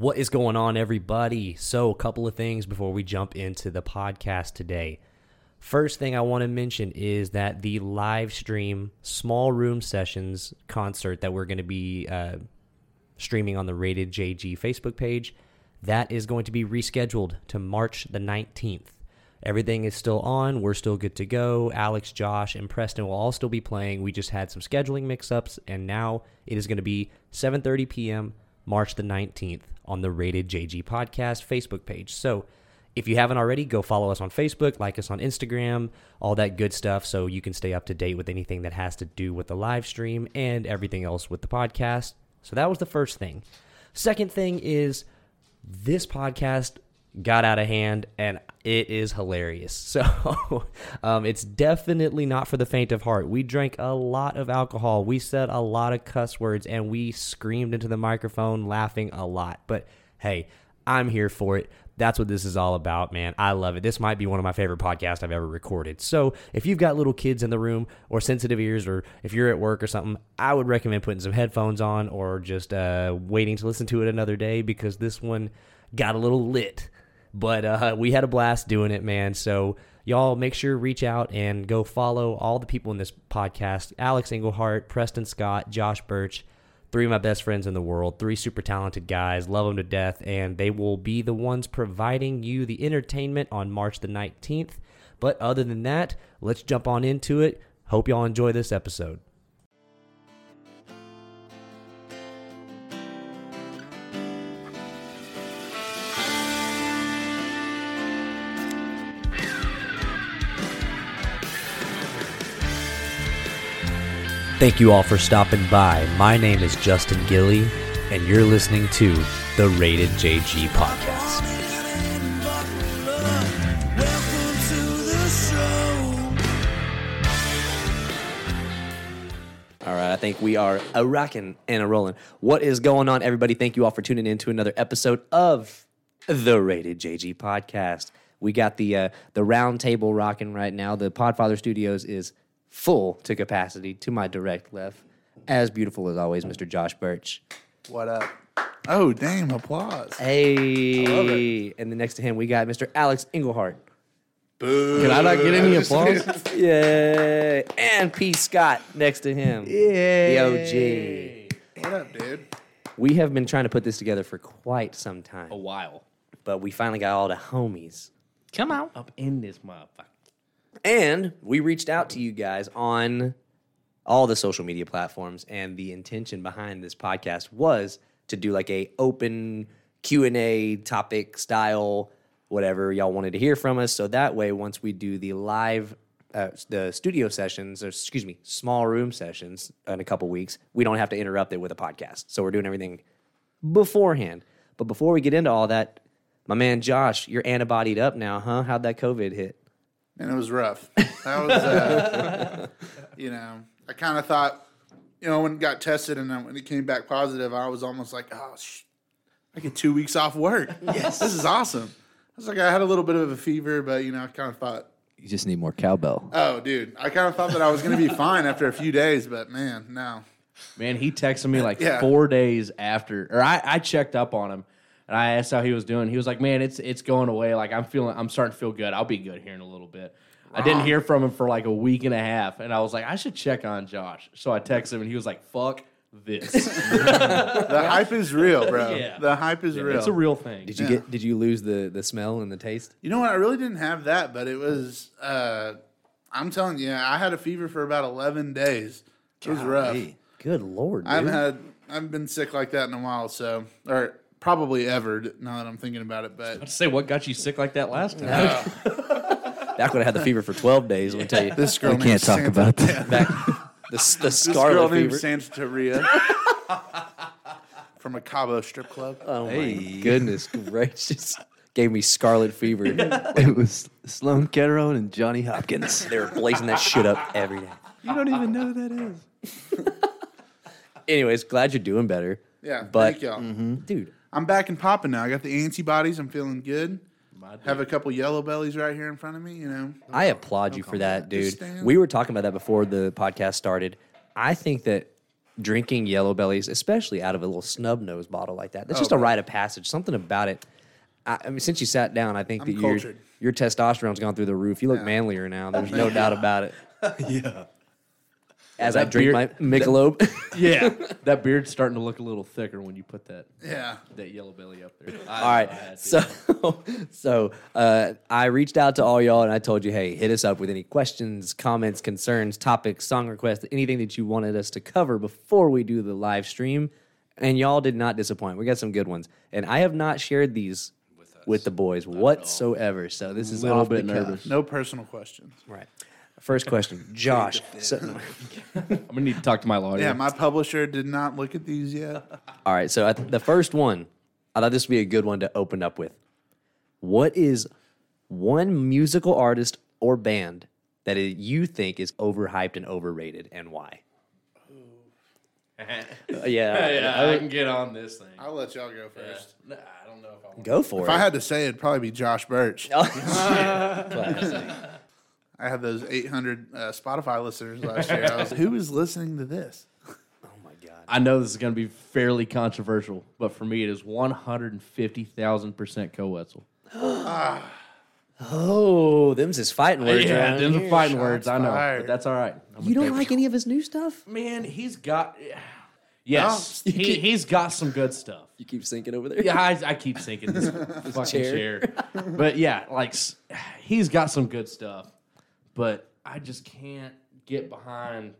What is going on, everybody? So, a couple of things before we jump into the podcast today. First thing I want to mention is that the live stream small room sessions concert that we're going to be uh, streaming on the Rated JG Facebook page, that is going to be rescheduled to March the 19th. Everything is still on. We're still good to go. Alex, Josh, and Preston will all still be playing. We just had some scheduling mix-ups, and now it is going to be 7:30 p.m. March the 19th on the Rated JG Podcast Facebook page. So if you haven't already, go follow us on Facebook, like us on Instagram, all that good stuff, so you can stay up to date with anything that has to do with the live stream and everything else with the podcast. So that was the first thing. Second thing is this podcast got out of hand and it is hilarious. So um, it's definitely not for the faint of heart. We drank a lot of alcohol, we said a lot of cuss words, and we screamed into the microphone laughing a lot. But hey, I'm here for it. That's what this is all about, man. I love it. This might be one of my favorite podcasts I've ever recorded. So, if you've got little kids in the room or sensitive ears, or if you're at work or something, I would recommend putting some headphones on or just uh, waiting to listen to it another day because this one got a little lit. But uh, we had a blast doing it, man. So, y'all make sure reach out and go follow all the people in this podcast Alex Englehart, Preston Scott, Josh Birch three of my best friends in the world, three super talented guys, love them to death, and they will be the ones providing you the entertainment on March the 19th. But other than that, let's jump on into it. Hope y'all enjoy this episode. Thank you all for stopping by. My name is Justin Gilly, and you're listening to the Rated JG Podcast. All right, I think we are a rocking and a rolling. What is going on, everybody? Thank you all for tuning in to another episode of the Rated JG Podcast. We got the uh, the round table rocking right now. The Podfather Studios is full to capacity to my direct left. As beautiful as always, Mr. Josh Birch. What up? Oh, damn, applause. Hey. And then next to him, we got Mr. Alex Englehart. Boo. Can I not get any applause? Yay. And P. Scott next to him. The OG. What up, dude? We have been trying to put this together for quite some time, A while. but we finally got all the homies. Come out up in this motherfucker. And we reached out to you guys on all the social media platforms and the intention behind this podcast was to do like a open Q&A topic style whatever y'all wanted to hear from us. So that way once we do the live uh, the studio sessions or excuse me small room sessions in a couple weeks we don't have to interrupt it with a podcast. So we're doing everything beforehand. But before we get into all that my man Josh you're antibodied up now huh? How'd that covid hit And it was rough. That was, uh, you know, I kind of thought, you know, when it got tested and then when it came back positive, I was almost like, oh, sh- I get two weeks off work. Yes. This is awesome. I was like, I had a little bit of a fever, but, you know, I kind of thought, You just need more cowbell. oh, dude, I kind of thought that I was going to be fine after a few days, but man, no. Man, he texted me like Yeah. four days after, or I, I checked up on him and I asked how he was doing. He was like, "Man, it's it's going away. Like I'm feeling, I'm starting to feel good. I'll be good here in a little bit." I didn't hear from him for like a week and a half, and I was like, "I should check on Josh." So I texted him, and he was like, "Fuck this." The hype is real, bro. Yeah. The hype is real. it's a real thing. did you Yeah. get did you lose the the smell and the taste You know what? I really didn't have that, but it was. Uh, I'm telling you, I had a fever for about 11 days. It was rough. Good lord, dude. I haven't had. I haven't been sick like that in a while, so or probably ever. Now that I'm thinking about it, but Say what got you sick like that last time? Back when I had the fever for 12 days, let me tell you. this girl We can't talk Santa- about that. Back, the, the This girl scarlet named fever. Santa Maria from a Cabo strip club. Oh my goodness gracious. Gave me scarlet fever. It was Sloan Kettering and Johnny Hopkins. they were blazing that shit up every day. You don't even know who that is. Anyways, glad you're doing better. Yeah, But- thank y'all. Mm-hmm. Dude, I'm back and popping now. I got the antibodies. I'm feeling good. Have a couple yellow bellies right here in front of me. You know, I applaud you for that, dude. We were talking about that before the podcast started. I think that drinking yellow bellies, especially out of a little snub nose bottle like that. That's Oh, just a man. rite of passage. Something about it. I, I mean, since you sat down, I think I'm that your cultured. your testosterone's gone through the roof. You look Yeah. manlier now. There's no doubt about it. yeah. As I drink beer- my Michelob. Yeah, that beard's starting to look a little thicker when you put that Yeah. that yellow belly up there. all right. So, so uh, I reached out to all y'all and I told you, hey, hit us up with any questions, comments, concerns, topics, song requests, anything that you wanted us to cover before we do the live stream. And y'all did not disappoint. We got some good ones, and I have not shared these with, the boys whatsoever. So this is a little off the bit cuff. nervous. No personal questions. Right. First question, Josh. So, I'm gonna need to talk to my lawyer. Yeah, my publisher did not look at these yet. all right. So I th- the first one, I thought this would be a good one to open up with. What is one musical artist or band that i- you think is overhyped and overrated, and why? Uh, yeah, yeah, I can get on this thing. I'll let y'all go first. Nah, I don't know if I want. go for If it. If I had to say, it'd probably be Josh Birch. Classic. I had those 800 uh, Spotify listeners last year. I was, who is listening to this? oh my god. I know this is going to be fairly controversial, but for me, it is 150,000% Koe Wetzel. Oh, them's his fighting words. Yeah, around them the here. fighting Shots words. I know, fired. but that's all right. I'm You don't take like any of his new stuff? Man, he's got. Yes, You he, keep- he's got some good stuff. You keep sinking over there. Yeah, I, I keep sinking this fucking chair. chair. But yeah, like s- he's got some good stuff, but I just can't get behind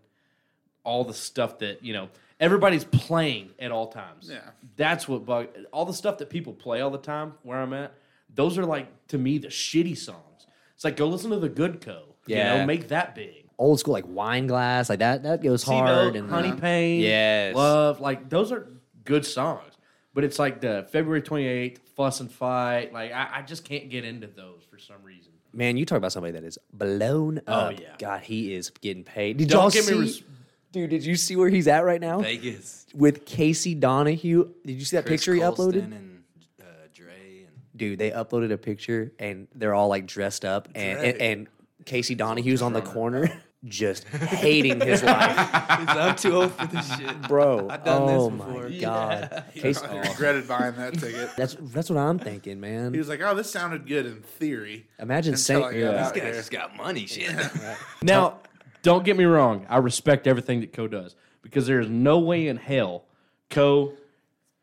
all the stuff that you know everybody's playing at all times. Yeah. that's what bug. All the stuff that people play all the time where I'm at, those are like to me the shitty songs. It's like go listen to the Good Koe. You Yeah. know, make that big. Old school like wine glass, like that. That goes See, hard. and uh, Honey Pain, Yes. Love, like those are good songs. But it's like the February 28th, Fuss and Fight. Like, I, I just can't get into those for some reason. Man, you talk about somebody that is blown up. Oh yeah. God, he is getting paid. Did Don't y'all get me see? res- Dude, did you see where he's at right now? Vegas. With Casey Donahew. Did you see that Chris picture he Colston uploaded? And uh, Dre and Dude, they uploaded a picture and they're all like dressed up and and, and Casey Donahew's on the corner just hating his life. I'm too old for this shit. Bro, I've done this oh before. my god. Casey, I regretted buying that ticket. that's that's what I'm thinking, man. He was like, "Oh, this sounded good in theory." Imagine saying yeah. out This guy there. just got money, shit. Now, don't get me wrong. I respect everything that Koe does because there is no way in hell Koe,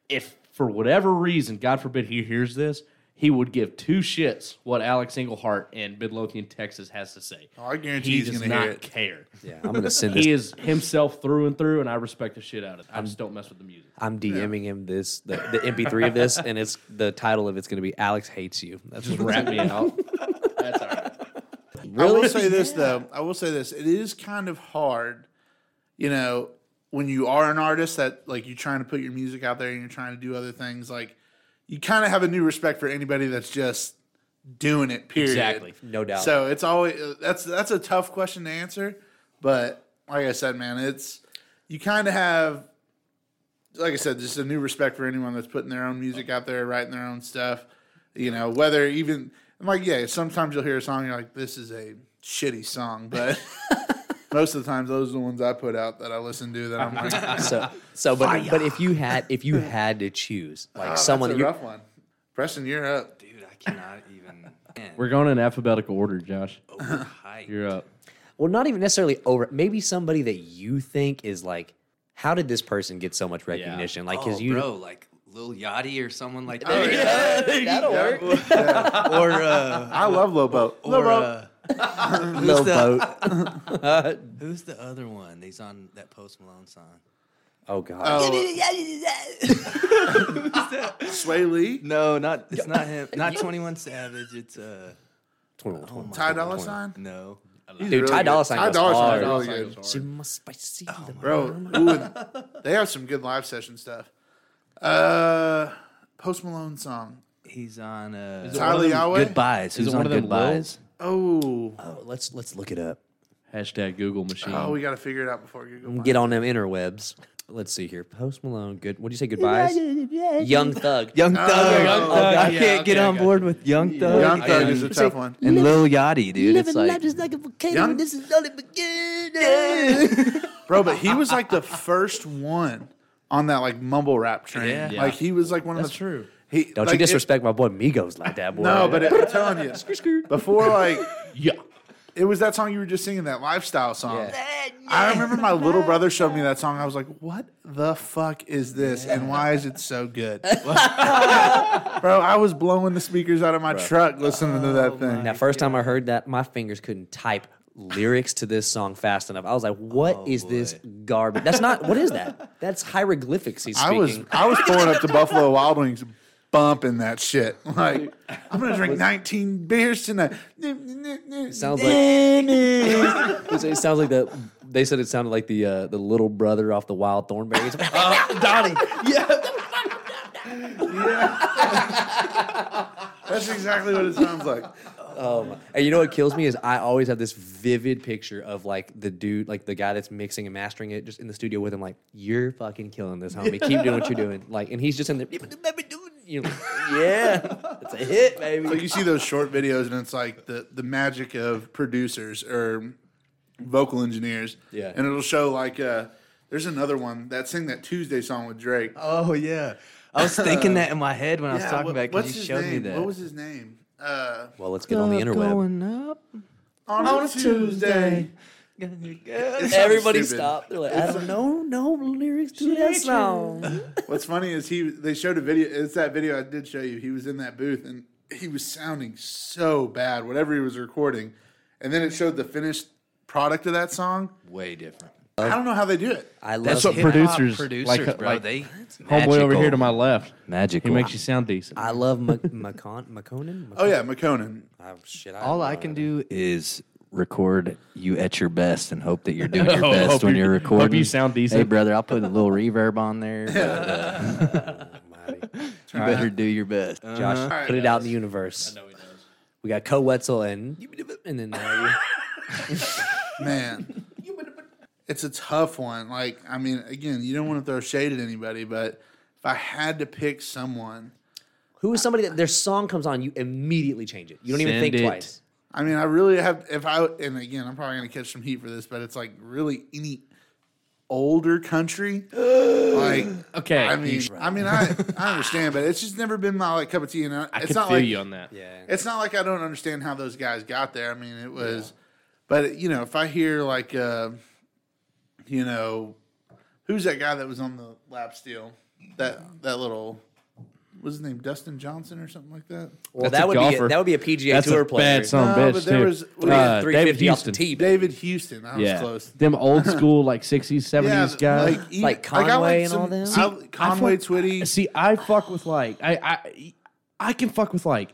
if for whatever reason, God forbid he hears this, he would give two shits what Alex Englehart in Midlothian, Texas has to say. Oh, I guarantee he he's does gonna not hear it. care. Yeah, I'm gonna send this He is himself through and through, and I respect the shit out of it. I just don't mess with the music. I'm DMing him this the, the MP3 of this, and it's the title of it's going to be "Alex hates you." That's Just rap me out. That's all right. I will say this though. I will say this. It is kind of hard, you know, when you are an artist that like you're trying to put your music out there and you're trying to do other things. Like you kind of have a new respect for anybody that's just doing it. Period. Exactly. No doubt. So it's always that's that's a tough question to answer, but like I said, man, it's you kind of have, like I said, just a new respect for anyone that's putting their own music out there, writing their own stuff. You know, whether even I'm like, yeah, sometimes you'll hear a song, and you're like, this is a shitty song, but most of the times those are the ones I put out that I listen to that I'm like, so so, but but if you had if you had to choose like oh, someone that's that a you rough one. Preston, you're up. Dude, I cannot even. Man, We're going in alphabetical order, Josh. overhyped. You're up. well not even necessarily over maybe somebody that you think is like how did this person get so much recognition like oh, because you bro, like Lil Yachty or someone like Oh, that. yeah. that'll work or uh, I love Lobo. Boat. or uh, little boat who's the other one? He's on that Post Malone song. oh god Oh, Swae Lee, No, not it's not him. Not Twenty One Savage. It's uh 21, 21. Ty Dolla Sign. no. He's Dude, Ty good. Dolla Sign Ty goes Dolla hard. Sign's Dolla really Sign good. She must spicy, the bro. Ooh, and they have some good live session stuff. Uh, Post Malone song. He's on uh, Is it Tyler one of Yahweh. Goodbyes. Is Who's it one on of them Goodbyes? Oh, Oh, let's let's look it up. Hashtag Google machine. oh, we got to figure it out before Google. Get on them interwebs. Let's see here. Post Malone. Good. What do you say? Goodbyes. Young Thug. Young oh, Thug. Young Oh, Thug, I yeah, can't get okay, I on got board with Young Thug. Young Thug is a tough one. and Lil Yachty, dude. It's like like a volcano. Young- This is only beginning. bro. But he was like the first one on that like mumble rap train. Yeah. Like he was like one of That's the true. He, Don't like, you it- disrespect my boy Migos like that, boy. no, but it, I'm telling you, before like Yeah. it was that song you were just singing, that lifestyle song. Yeah. I remember my little brother showed me that song. I was like, "What the fuck is this? And why is it so good?" Bro, I was blowing the speakers out of my truck listening to that thing. Now, first time I heard that, my fingers couldn't type lyrics to this song fast enough. I was like, "What is this garbage? That's not. What is that? That's hieroglyphics." He's speaking. I speaking. was I was pulling up to Buffalo Wild Wings, bumping that shit. Like I'm gonna drink 19 beers tonight. sounds like it sounds like the. They said it sounded like the uh, the little brother off the Wild Thornberrys. Donnie. Yeah. That's exactly what it sounds like. Um, and you know what kills me is I always have this vivid picture of like the dude, like the guy that's mixing and mastering it, just in the studio with him. Like, you're fucking killing this, homie. Keep doing what you're doing. Like, and he's just in there. You know, yeah, it's a hit, baby. So you see those short videos, and it's like the the magic of producers or vocal engineers. Yeah. and it'll show like uh, there's another one that sing that Tuesday song with Drake. Oh yeah. I was thinking that in my head when I was Yeah, talking what- about it what's because you his showed name? me that. What was his name? Uh, Well, let's get on the interweb. Going up. on, a Tuesday. It's so Everybody stupid. stop. They're like, I don't know, no lyrics to that song. What's funny is he they showed a video. It's that video I did show you. He was in that booth and he was sounding so bad, whatever he was recording, and then it showed the finished product of that song. Way different. I don't know how they do it. I love That's what him. producers, producers, like, bro. like they homeboy over here to my left. magical. He makes you sound decent. I love Mc- McCon- McConan. Oh yeah, McConan. Oh, shit, I All I know. can do is record you at your best and hope that you're doing your Oh, best when you- you're hope recording. you sound decent. Hey, brother, I'll put a little reverb on there. But, uh, you better do your best. Josh, right, put it out in the universe. We got Koe Wetzel and and then uh, Man, it's a tough one. Like, I mean, again, you don't want to throw shade at anybody, but if I had to pick someone, who is somebody that their song comes on, you immediately change it. You don't even think it. twice. I mean, I really have. If I and again, I'm probably gonna catch some heat for this, but it's like really any older country, like. Okay. I mean, I mean, I, I understand, but it's just never been my like cup of tea, and I, I it's can not feel like you on that. Yeah. it's not like I don't understand how those guys got there. I mean, it was, but you know, if I hear like, uh, you know, who's that guy that was on the lap steel? That that little, what's his name? Dustin Johnson or something like that. Well, That's that a would be a, that would be a PGA That's Tour a player. bad son of No, bitch, but there too. was- What Uh, David 350 off the Houston. tee. David Houston. I was Yeah. close. Them old school, like 60s, 70s th- guys. Like I Conway and some- all them? I- Conway, I fuck- Twitty. See, I fuck with like I I I can fuck with like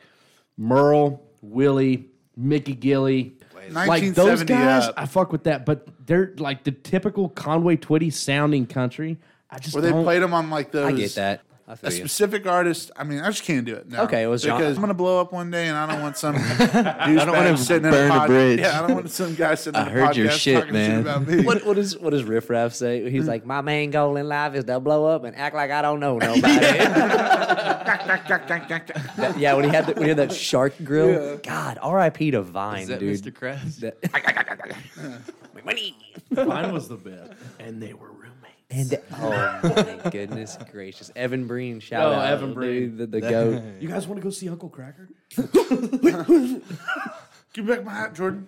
Merle, Willie, Mickey Gilley. Like those guys, up. I fuck with that. But they're like the typical Conway Twitty sounding country. I just Where they don't- played them on like those. I get that. I A feel you. specific artist. I mean, I just can't do it. No. Okay, it was John- because I'm gonna blow up one day, and I don't want some douchebag wanna sitting in burn a pod- bridge. Yeah, I don't want some guy sitting. I in a heard your podcast shit, talking man. about me. What what is what does Riff Raff say? He's like, my main goal in life is to blow up and act like I don't know nobody. That- yeah, when he had the, when he had that shark grill. God, R.I.P. to Vine, Is that dude. Mr. Krabs? That- Money. Vine was the best, and they were roommates. And oh my goodness gracious, Evan Breen, shout Oh, out, Evan dude, Breen. the, the goat. You guys want to go see Uncle Kracker? Give me back my hat, Jordan.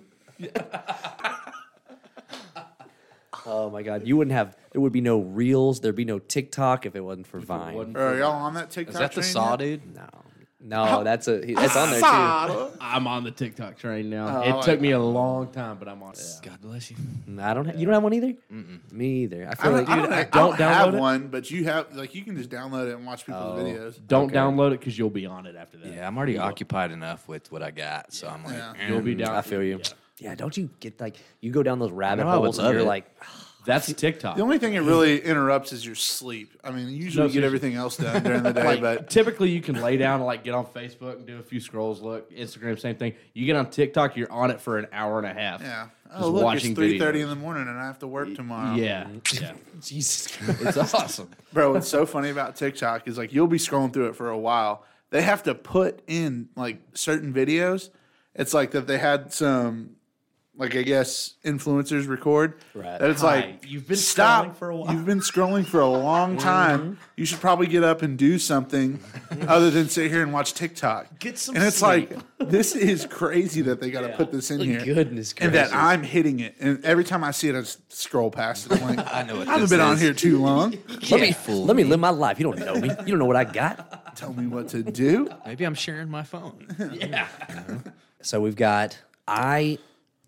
Oh my God, you wouldn't have. There would be no reels. There'd be no TikTok if it wasn't for Vine. wasn't- Are y'all on that TikTok? Is that the train saw, yet? dude? no, no, that's a he- that's on there too. I'm on the TikTok train now. Oh, it I like took me a long time, but I'm on it. God bless you. Mm, I don't. Ha- you don't have one either. Me either. I I feel don't, like I don't, I don't don't have download it? one, but you have like you can just download it and watch people's Oh. videos. Don't Okay. download it because you'll be on it after that. Yeah, I'm already occupied enough with what I got, so I'm like, Yeah. You'll be mm. down. I feel you. Yeah, don't you get like you go down those rabbit know I would holes and love you're it. like, That's TikTok. The only thing it really interrupts is your sleep. I mean, usually No, get seriously. everything else done during the day, like but typically you can lay down and like get on Facebook and do a few scrolls. Look, Instagram, same thing. You get on TikTok, you're on it for an hour and a half. yeah. Just Oh, look, it's three thirty in the morning, and I have to work tomorrow. Yeah, yeah. Jesus. It's awesome. Bro, what's so funny about TikTok is like you'll be scrolling through it for a while. They have to put in like certain videos. It's like that they had some like I guess influencers record. Right. That it's Hi, like you've been stop. scrolling for a while." You've been scrolling for a long time. Mm-hmm. You should probably get up and do something other than sit here and watch TikTok. Get some And it's sleep. like this is crazy that they got to put this in here. Goodness And that. I'm hitting it, and every time I see it, I just scroll past it. I'm like, I know what I haven't this been on here too long. let me fool let me me. live my life. You don't know me. You don't know what I got. Tell me what to do. Maybe I'm sharing my phone. yeah. So we've got I,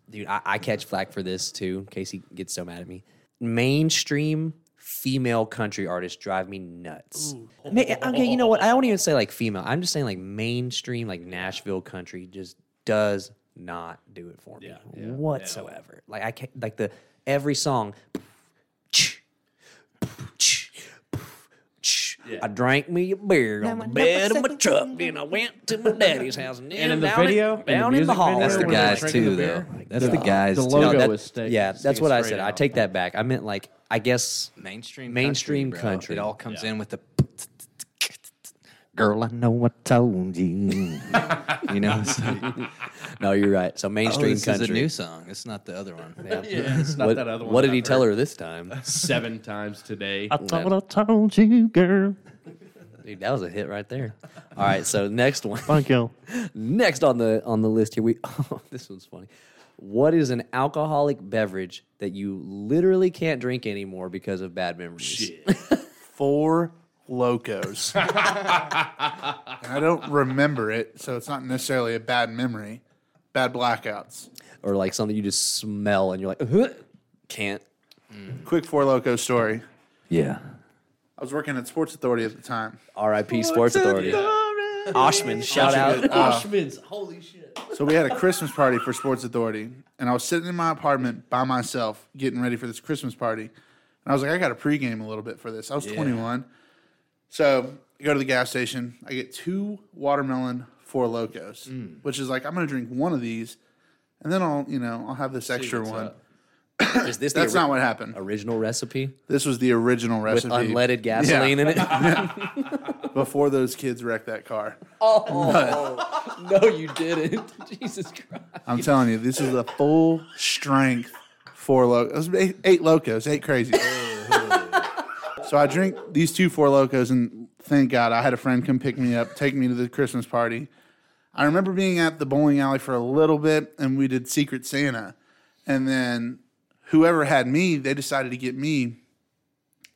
dude. I, I catch flack for this too. In case he gets so mad at me. Mainstream female country artists drive me nuts. Okay, you know what? I don't even say like female. I'm just saying like mainstream, like Nashville country, just does not do it for me whatsoever. Like I can't like the every song. I drank me a beer on the bed of my truck, then I went to my daddy's house, and, then in the down video? in, In the down in the music hall. video? That's the When they're guys drinking too, the though. beer? That's the guys. The too. logo No, that- is sta- yeah, that's sticking what I straight said. I out. take that back. I meant like I guess mainstream Mainstream country, country. It all comes in with the girl. I know what I told you. you know, it's like, no, you're right. So oh, mainstream this country. is a new song. It's not the other one. Yeah. Yeah, it's not what, that other one. what did he I've tell heard her this time? Seven times today. I thought I told you, girl. Dude, that was a hit right there. All right, so next one. Thank you. Next on the on the list here, we oh, this one's funny. What is an alcoholic beverage that you literally can't drink anymore because of bad memories? Four locos. and I don't remember it, so it's not necessarily a bad memory. Bad blackouts. Or like something you just smell and you're like, "Huh, can't. Mm. Quick four loco story. Yeah. I was working at Sports Authority at the time. R.I.P. Sports Authority. Oshman, shout out. Oh. Oshman's. Holy shit. So we had a Christmas party for Sports Authority, and I was sitting in my apartment by myself, getting ready for this Christmas party. And I was like, I got to pregame a little bit for this. I was 21, so I go to the gas station. I get two watermelon four locos, mm. which is like I'm going to drink one of these, and then I'll you know I'll have this extra one. Is this the That's ori- not what happened. original recipe This was the original recipe with unleaded gasoline in it? before those kids wrecked that car. Oh no, you didn't. Jesus Christ. I'm telling you, this is a full strength four locos. Eight, eight locos, eight crazy. So I drink these two four locos, and thank God I had a friend come pick me up, take me to the Christmas party. I remember being at the bowling alley for a little bit, and we did Secret Santa, and then whoever had me, they decided to get me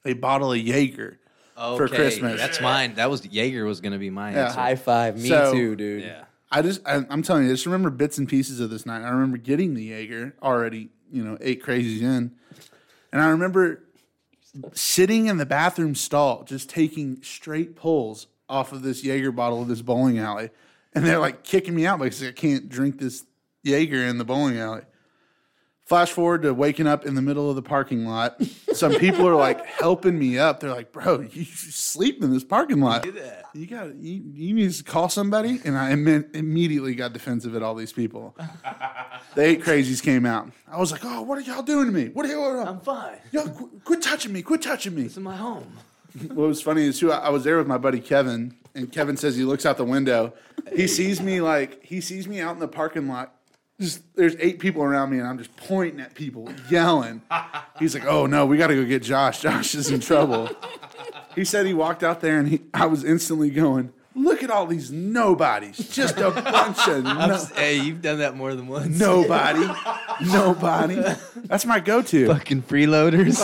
a bottle of Jaeger for Christmas. That's mine. That was Jaeger was gonna be mine. Yeah. High five. Me So- too, dude. Yeah. I just, I, I'm telling you, I just remember bits and pieces of this night. I remember getting the Jaeger already, you know, eight crazies in. And I remember sitting in the bathroom stall, just taking straight pulls off of this Jaeger bottle of this bowling alley. And they're like kicking me out because I can't drink this Jaeger in the bowling alley. Flash forward to waking up in the middle of the parking lot. Some people are like helping me up. They're like, "Bro, you sleep in this parking lot. You got you, you need to call somebody." And I imme- immediately got defensive at all these people. the eight crazies came out. I was like, "Oh, what are y'all doing to me? What are y'all? I'm fine. Yo, qu- quit touching me! Quit touching me!" It's in my home. what was funny is too, I I was there with my buddy Kevin, and Kevin says he looks out the window. He sees me like he sees me out in the parking lot. Just there's eight people around me, and I'm just pointing at people, yelling. He's like, "Oh no, we got to go get Josh. Josh is in trouble." he said he walked out there, and he, I was instantly going, "Look at all these nobodies! Just a bunch of no, Hey, you've done that more than once. nobody, nobody." That's my go-to. Fucking freeloaders.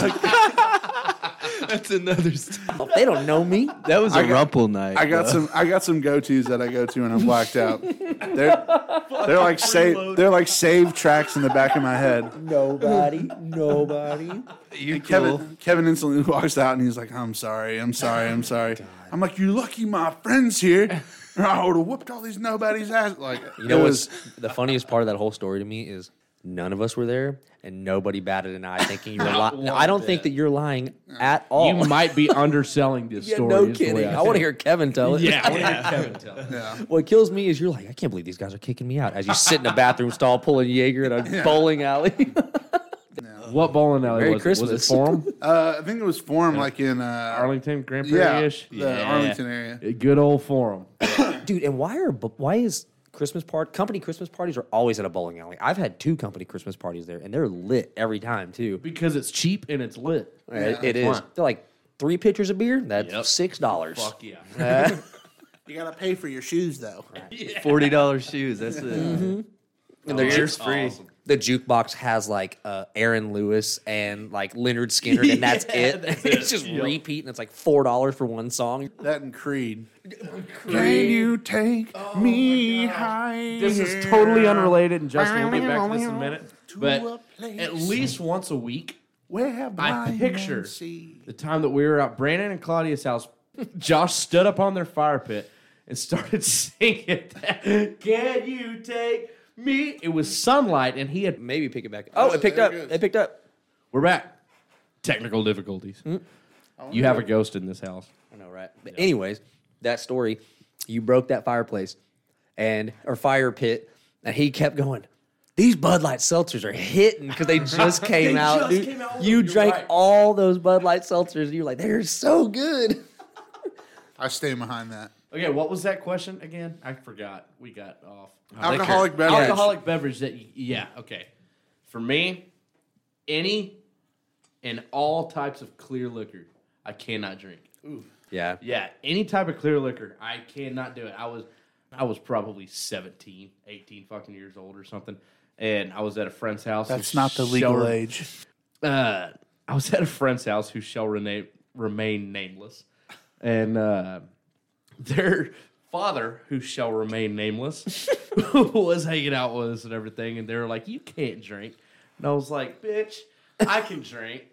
That's another story. They don't know me. That was a I got- rumple night. I got bro. some. I got some go tos that I go to when I'm blacked out. They're they're like save. They're like save tracks in the back of my head. Nobody. Nobody. You're Kevin cool. Kevin instantly walks out and he's like, "I'm sorry. I'm sorry. I'm sorry." I'm like, "You're lucky my friends here, or I would have whooped all these nobodies ass." Like You know it what's was. the funniest part of that whole story to me is none of us were there and nobody batted an eye thinking you were lying. I don't think that you're lying at all. You might be underselling this yeah, story. no is the way kidding. I see want to it. hear Kevin tell it. Yeah, I want to hear Kevin tell. it. Yeah. What kills me is you're like, I can't believe these guys are kicking me out as you sit in a bathroom stall pulling Jaeger in a bowling alley. What bowling alley Merry was it? Was it Forum? Uh, I think it was formed like in uh, Arlington, Grand Prairie-ish? the Arlington area. Good old Forum. Dude, and why are why is Christmas part company Christmas parties are always at a bowling alley. I've had two company Christmas parties there, and they're lit every time too. because it's cheap and it's lit. It- it is. Fun. They're like three pitchers of beer. That's Yep. six dollars. Fuck yeah. You gotta pay for your shoes though. Forty dollars shoes. That's it. Mm-hmm. Oh, and the Beer's juke, free. The jukebox has like uh, Aaron Lewis and like Lynyrd Skynyrd, and that's it. it's just Yep. repeat, and it's like four dollars for one song. That and Creed. Can you take me high? This is totally unrelated, and Justin will get back to this in a minute. But at least once a week, Where have I picture the time that we were at Brandon and Claudia's house, Josh stood up on their fire pit and started singing that, Can you take me? It was sunlight, and he had. Maybe pick it back. Up. Oh, it picked there up. it. It picked up. We're back. Technical difficulties. Mm. You have a ghost in this house. I know, right? But anyways, that story, you broke that fireplace and or fire pit, and he kept going. These Bud Light seltzers are hitting because they just came They out. just dude. came out you them, drank right. all those Bud Light seltzers. And you're like, they're so good. I stand behind that. Okay, what was that question again? I forgot. We got off. Alcoholic beverage. Alcoholic beverage that, y- yeah, okay. For me, any and all types of clear liquor, I cannot drink. Ooh. Yeah. Yeah, any type of clear liquor, I cannot do it. I was I was probably 17, 18 fucking years old or something. And I was at a friend's house. That's not the legal shall- age. uh, I was at a friend's house who shall rena- remain nameless, and uh, their father, who shall remain nameless, was hanging out with us and everything, and they were like, "You can't drink," and I was like, "Bitch, I can drink."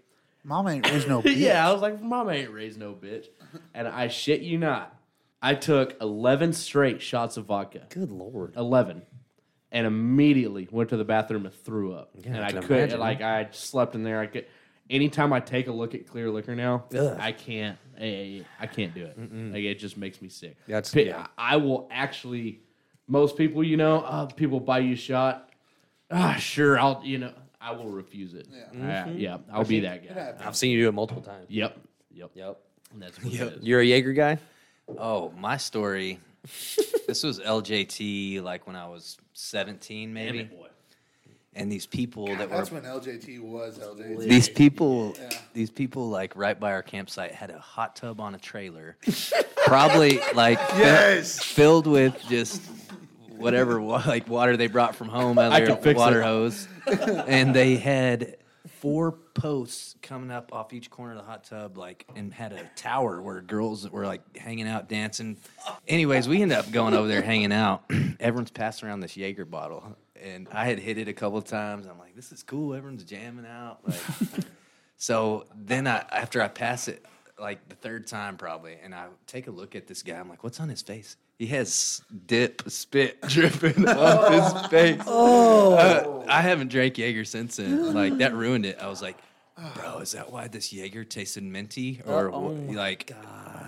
Mama ain't raised no bitch. yeah, I was like, "Mama ain't raised no bitch," and I shit you not, I took eleven straight shots of vodka. Good lord. 11 and immediately went to the bathroom and threw up and I i couldn't imagine. like i slept in there i could anytime i take a look at clear liquor now Ugh. i can't I, I can't do it like it just makes me sick That's- Pi- yeah. i will actually most people you know uh, people buy you a shot ah sure i'll you know i will refuse it yeah, yeah i'll be that guy I've seen you do it multiple times. yep yep Yep. And that's what it is. You're a Jaeger guy? Oh, my story. this was LJT, like when I was seventeen, Damn maybe. it, boy. And these people that were That's when LJT was LJT. these people these people like right by our campsite had a hot tub on a trailer probably like fi- Yes. filled with just whatever like water they brought from home out of their water it. hose and they had four posts coming up off each corner of the hot tub like and had a tower where girls were like hanging out dancing anyways we ended up going over there hanging out everyone's passing around this jaeger bottle and i had hit it a couple of times i'm like this is cool everyone's jamming out like so then I after I pass it like the third time probably, and I take a look at this guy. I'm like, what's on his face? He has dip spit dripping off his oh. face. Oh, I haven't drank Jaeger since then. Like that ruined it. I was like, bro, is that why this Jaeger tasted minty or Oh wh- oh my like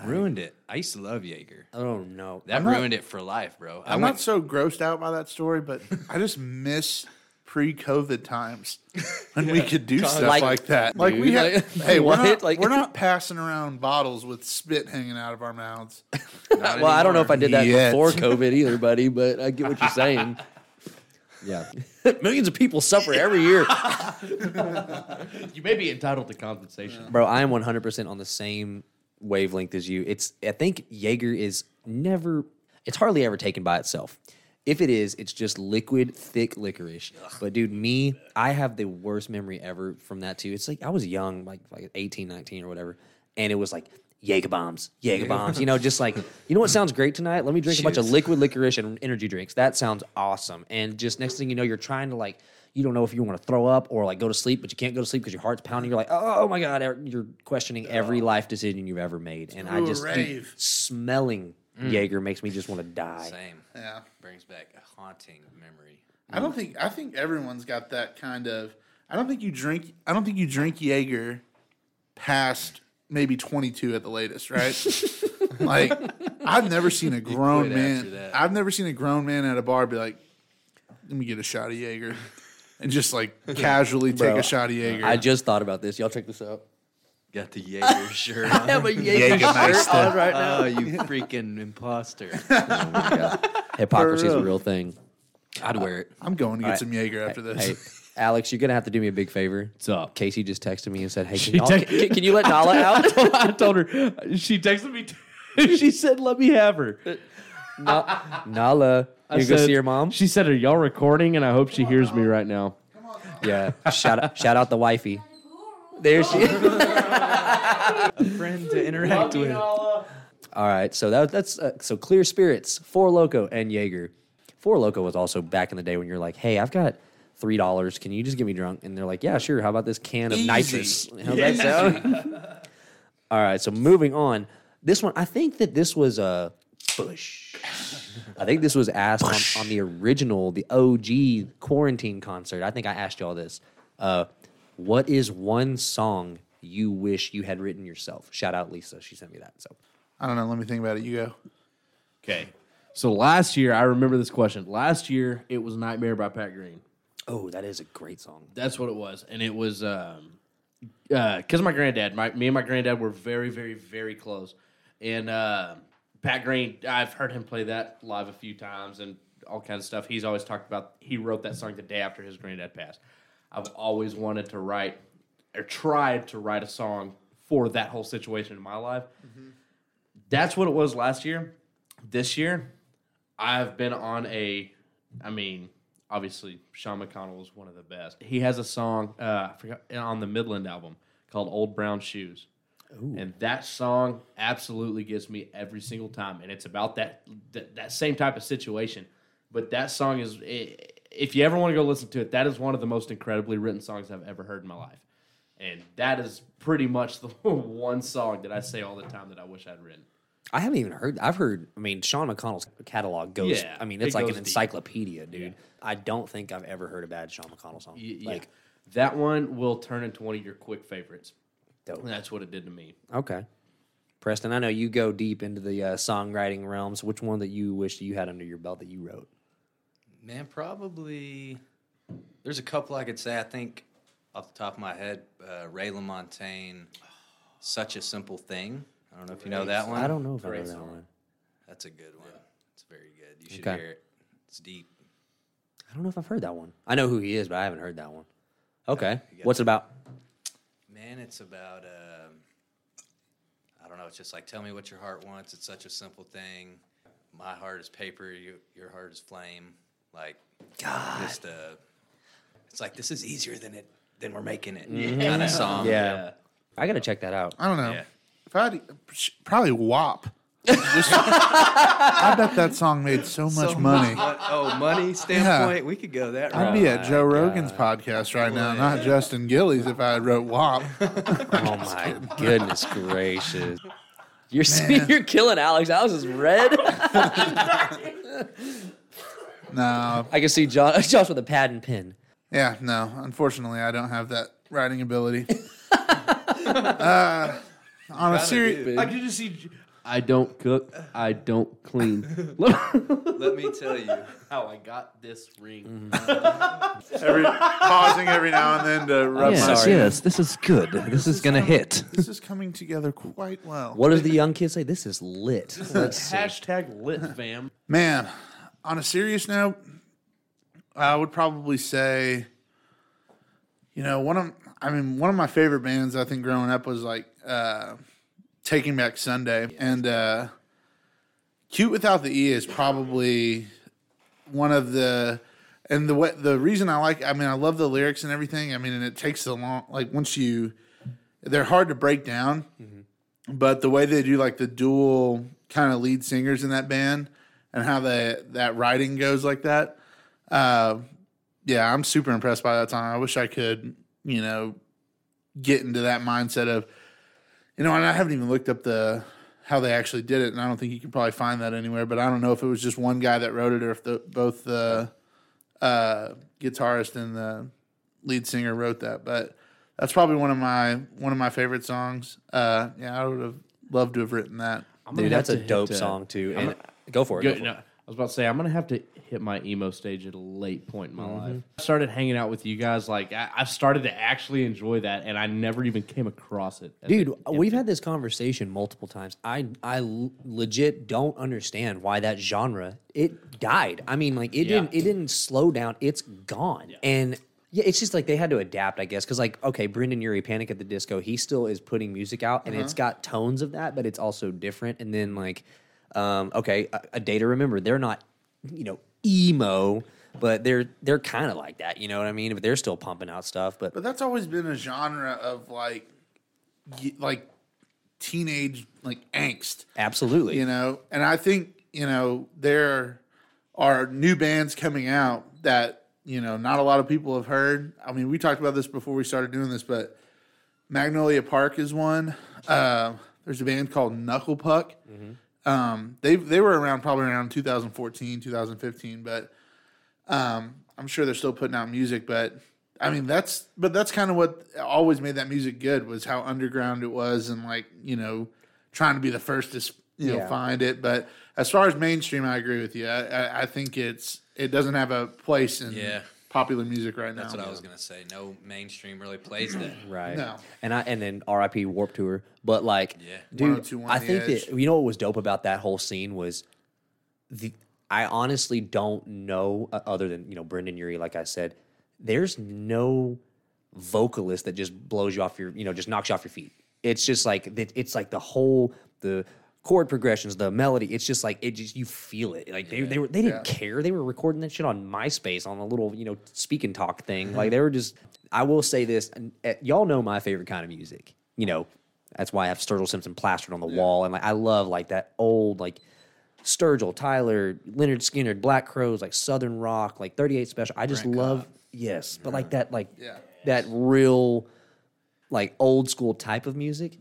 ruined it? I used to love Jaeger. Oh no. That not- ruined it for life, bro. I I'm went not so grossed out by that story, but I just miss pre-COVID times when we could do stuff Like- like, that. Like we had, like- hey, we're not, Like- we're not passing around bottles with spit hanging out of our mouths. Well, I don't know if I did that Yet. before COVID either, buddy, but I get what you're saying. Yeah. Millions of people suffer every year. you may be entitled to compensation Bro, I am 100% on the same wavelength as you. It's I think Jaeger is never it's hardly ever taken by itself. If it is, it's just liquid, thick licorice. But dude, me, I have the worst memory ever from that too. It's like I was young, like like 18, 19 or whatever, and it was like Jaeger bombs, Jaeger bombs. You know, just like you know what sounds great tonight? Let me drink a bunch of Cheers. liquid licorice and energy drinks. That sounds awesome. And just next thing you know, you're trying to like you don't know if you want to throw up or like go to sleep, but you can't go to sleep because your heart's pounding. You're like, oh my god, er- you're questioning every life decision you've ever made. And I Ooh, just dude, rave. smelling Jaeger makes me just want to die. Same. Yeah. Brings back a haunting memory. I don't think I think everyone's got that kind of. I don't think you drink. I don't think you drink Jaeger past maybe 22 at the latest, right? like I've never seen a grown man. I've never seen a grown man at a bar be like, "Let me get a shot of Jaeger," and just like casually take Bro, a shot of Jaeger. I just thought about this. Y'all check this out. Got the Jaeger shirt on. have a Jägermeister. on right Oh, you freaking imposter. Oh Hypocrisy is a real. real thing. I'd wear it. I'm going to get Alright. some Jaeger after this. Hey, Alex, you're gonna have to do me a big favor. What's up? Casey just texted me and said, "Hey, can, She y'all- text- can, can you let Nala out?" I told her. She texted me. she said, "Let me have her." Na- Nala, I you go see your mom. She said, "Are y'all recording?" And I hope she hears me right now. Yeah, shout out, shout out the wifey. There she. Is. A friend to interact with. All right, so that, that's uh, so clear spirits, Four Loco, and Jaeger. Four Loco was also back in the day when you're like, "Hey, I've got three dollars. Can you just get me drunk?" And they're like, "Yeah, sure. How about this can of Easy. nitrous?" How's that sound? All right, so moving on. This one, I think that this was a Bush. I think this was asked on, on the original, the OG quarantine concert. I think I asked y'all this. Uh, what is one song you wish you had written yourself? Shout out Lisa. She sent me that. So I don't know. Let me think about it. You go. Okay. So last year, I remember this question. Last year, it was "Nightmare" by Pat Green. Oh, that is a great song. That's what it was, and it was um, because my granddad, my me and my granddad were very, very, very close, and uh, Pat Green, I've heard him play that live a few times and all kinds of stuff. He's always talked about he wrote that song the day after his granddad passed. I've always wanted to write or tried to write a song for that whole situation in my life. That's what it was last year. This year, I've been on a, I mean, obviously Sean McConnell is one of the best. He has a song, uh, I forgot, on the Midland album called "Old Brown Shoes," and that song absolutely gets me every single time. And it's about that that, that same type of situation. But that song is, i if you ever want to go listen to it, that is one of the most incredibly written songs I've ever heard in my life. And that is pretty much the one song that I say all the time that I wish I'd written. I haven't even heard. I've heard. I mean, Sean McConnell's catalog goes. Yeah, I mean, it it's like an goes deep. encyclopedia, dude. I don't think I've ever heard a bad Sean McConnell song. Y- yeah. Like, that one will turn into one of your quick favorites. dope. And that's what it did to me. Okay, Preston. I know you go deep into the uh, songwriting realms. Which one that you wish you had under your belt that you wrote? Man, probably. There's a couple I could say. I think off the top of my head, uh, Ray LaMontagne, "Such a Simple Thing." I don't know if you know that one. I don't know if I know that one. That's a good one. It's very good. You should Okay. hear it. It's deep. I don't know if I've heard that one. I know who he is, but I haven't heard that one. Okay, you got what's it about? Man, it's about. Um, I don't know. It's just like tell me what your heart wants. It's such a simple thing. My heart is paper. You, your heart is flame. Like God. just uh, it's like this is easier than it than we're making it kind of song. Yeah. I gotta check that out. I don't know. Yeah. If I had, probably WAP. Just- I bet that song made so much So money. mon- oh, money standpoint, we could go that I'd route. be at Joe Rogan's podcast right now, not Justin Gillies, if I had wrote WAP. Oh my goodness gracious! You're you're killing Alex. Alex is red. No, I can see Josh, Josh with a pad and pen. yeah, no. Unfortunately, I don't have that writing ability. uh, on a serious, I could just see. I don't cook. I don't clean. Let me tell you. how I got this ring. every, pausing every now and then to rub Yeah. my. Sorry. yes, this is good. This is gonna hit. This is coming together quite well. What does the young kid say? This is lit. Let's see. Hashtag lit fam. Man, on a serious note, I would probably say, you know, one of I mean, one of my favorite bands I think growing up was like uh, Taking Back Sunday, and uh, Cute Without the E is probably one of the and the way, the reason I like I mean I love the lyrics and everything. I mean, and it takes a long like once you they're hard to break down, but the way they do like the dual kind of lead singers in that band and how the that writing goes like that. Uh, yeah, I'm super impressed by that song. I wish I could, you know, get into that mindset of, you know, and I haven't even looked up the how they actually did it, and I don't think you can probably find that anywhere. But I don't know if it was just one guy that wrote it or if the both the uh, guitarist and the lead singer wrote that. But that's probably one of my one of my favorite songs. Uh, yeah, I would have loved to have written that. Dude, that's a dope song too. I'm And go for it. Go, Go for it. I was about to say I'm gonna have to hit my emo stage at a late point in my Mm-hmm. life. I started hanging out with you guys. Like I, I've started to actually enjoy that, and I never even came across it. Dude, a- we've had this conversation multiple times. I I legit don't understand why that genre it died. I mean, like it Yeah. didn't it didn't slow down. It's gone. And yeah, it's just like they had to adapt, I guess, because like okay, Brendon Urie, Panic at the Disco, he still is putting music out, and it's got tones of that, but it's also different. And then like, um, okay, a, a Day to Remember, they're not, you know, emo, but they're they're kind of like that. You know what I mean? But they're still pumping out stuff. But But that's always been a genre of like, like teenage like angst, absolutely, you know. And I think you know there are new bands coming out that you know not a lot of people have heard. I mean, we talked about this before we started doing this, but Magnolia Park is one. Uh, there's a band called Knuckle Puck. Um, they they were around probably around 2014, 2015, but um, I'm sure they're still putting out music. But I mean, that's but that's kind of what always made that music good was how underground it was, and like you know, trying to be the first to you know Yeah. find it. But as far as mainstream, I agree with you. I, I, I think it's it doesn't have a place in Yeah. Popular music right now. That's what I was gonna say. No mainstream really plays that. Right. No. And I and then RIP Warp Tour. But like Yeah. dude, I think Edge. that you know what was dope about that whole scene was the I honestly don't know uh, other than, you know, Brendon Urie, like I said, there's no vocalist that just blows you off your, you know, just knocks you off your feet. It's just like it- it's like the whole the chord progressions, the melody. It's just like it just you feel it. Like they, they were they didn't care. They were recording that shit on MySpace on a little you know speak and talk thing. Like they were just. I will say this, uh, y'all know my favorite kind of music. You know, that's why I have Sturgill Simpson plastered on the wall, and like I love like that old like Sturgill, Tyler, Lynyrd Skynyrd, Black Crowes, like Southern rock, like 38 Special. I just love yes, but like that like Yeah. that real like old school type of music.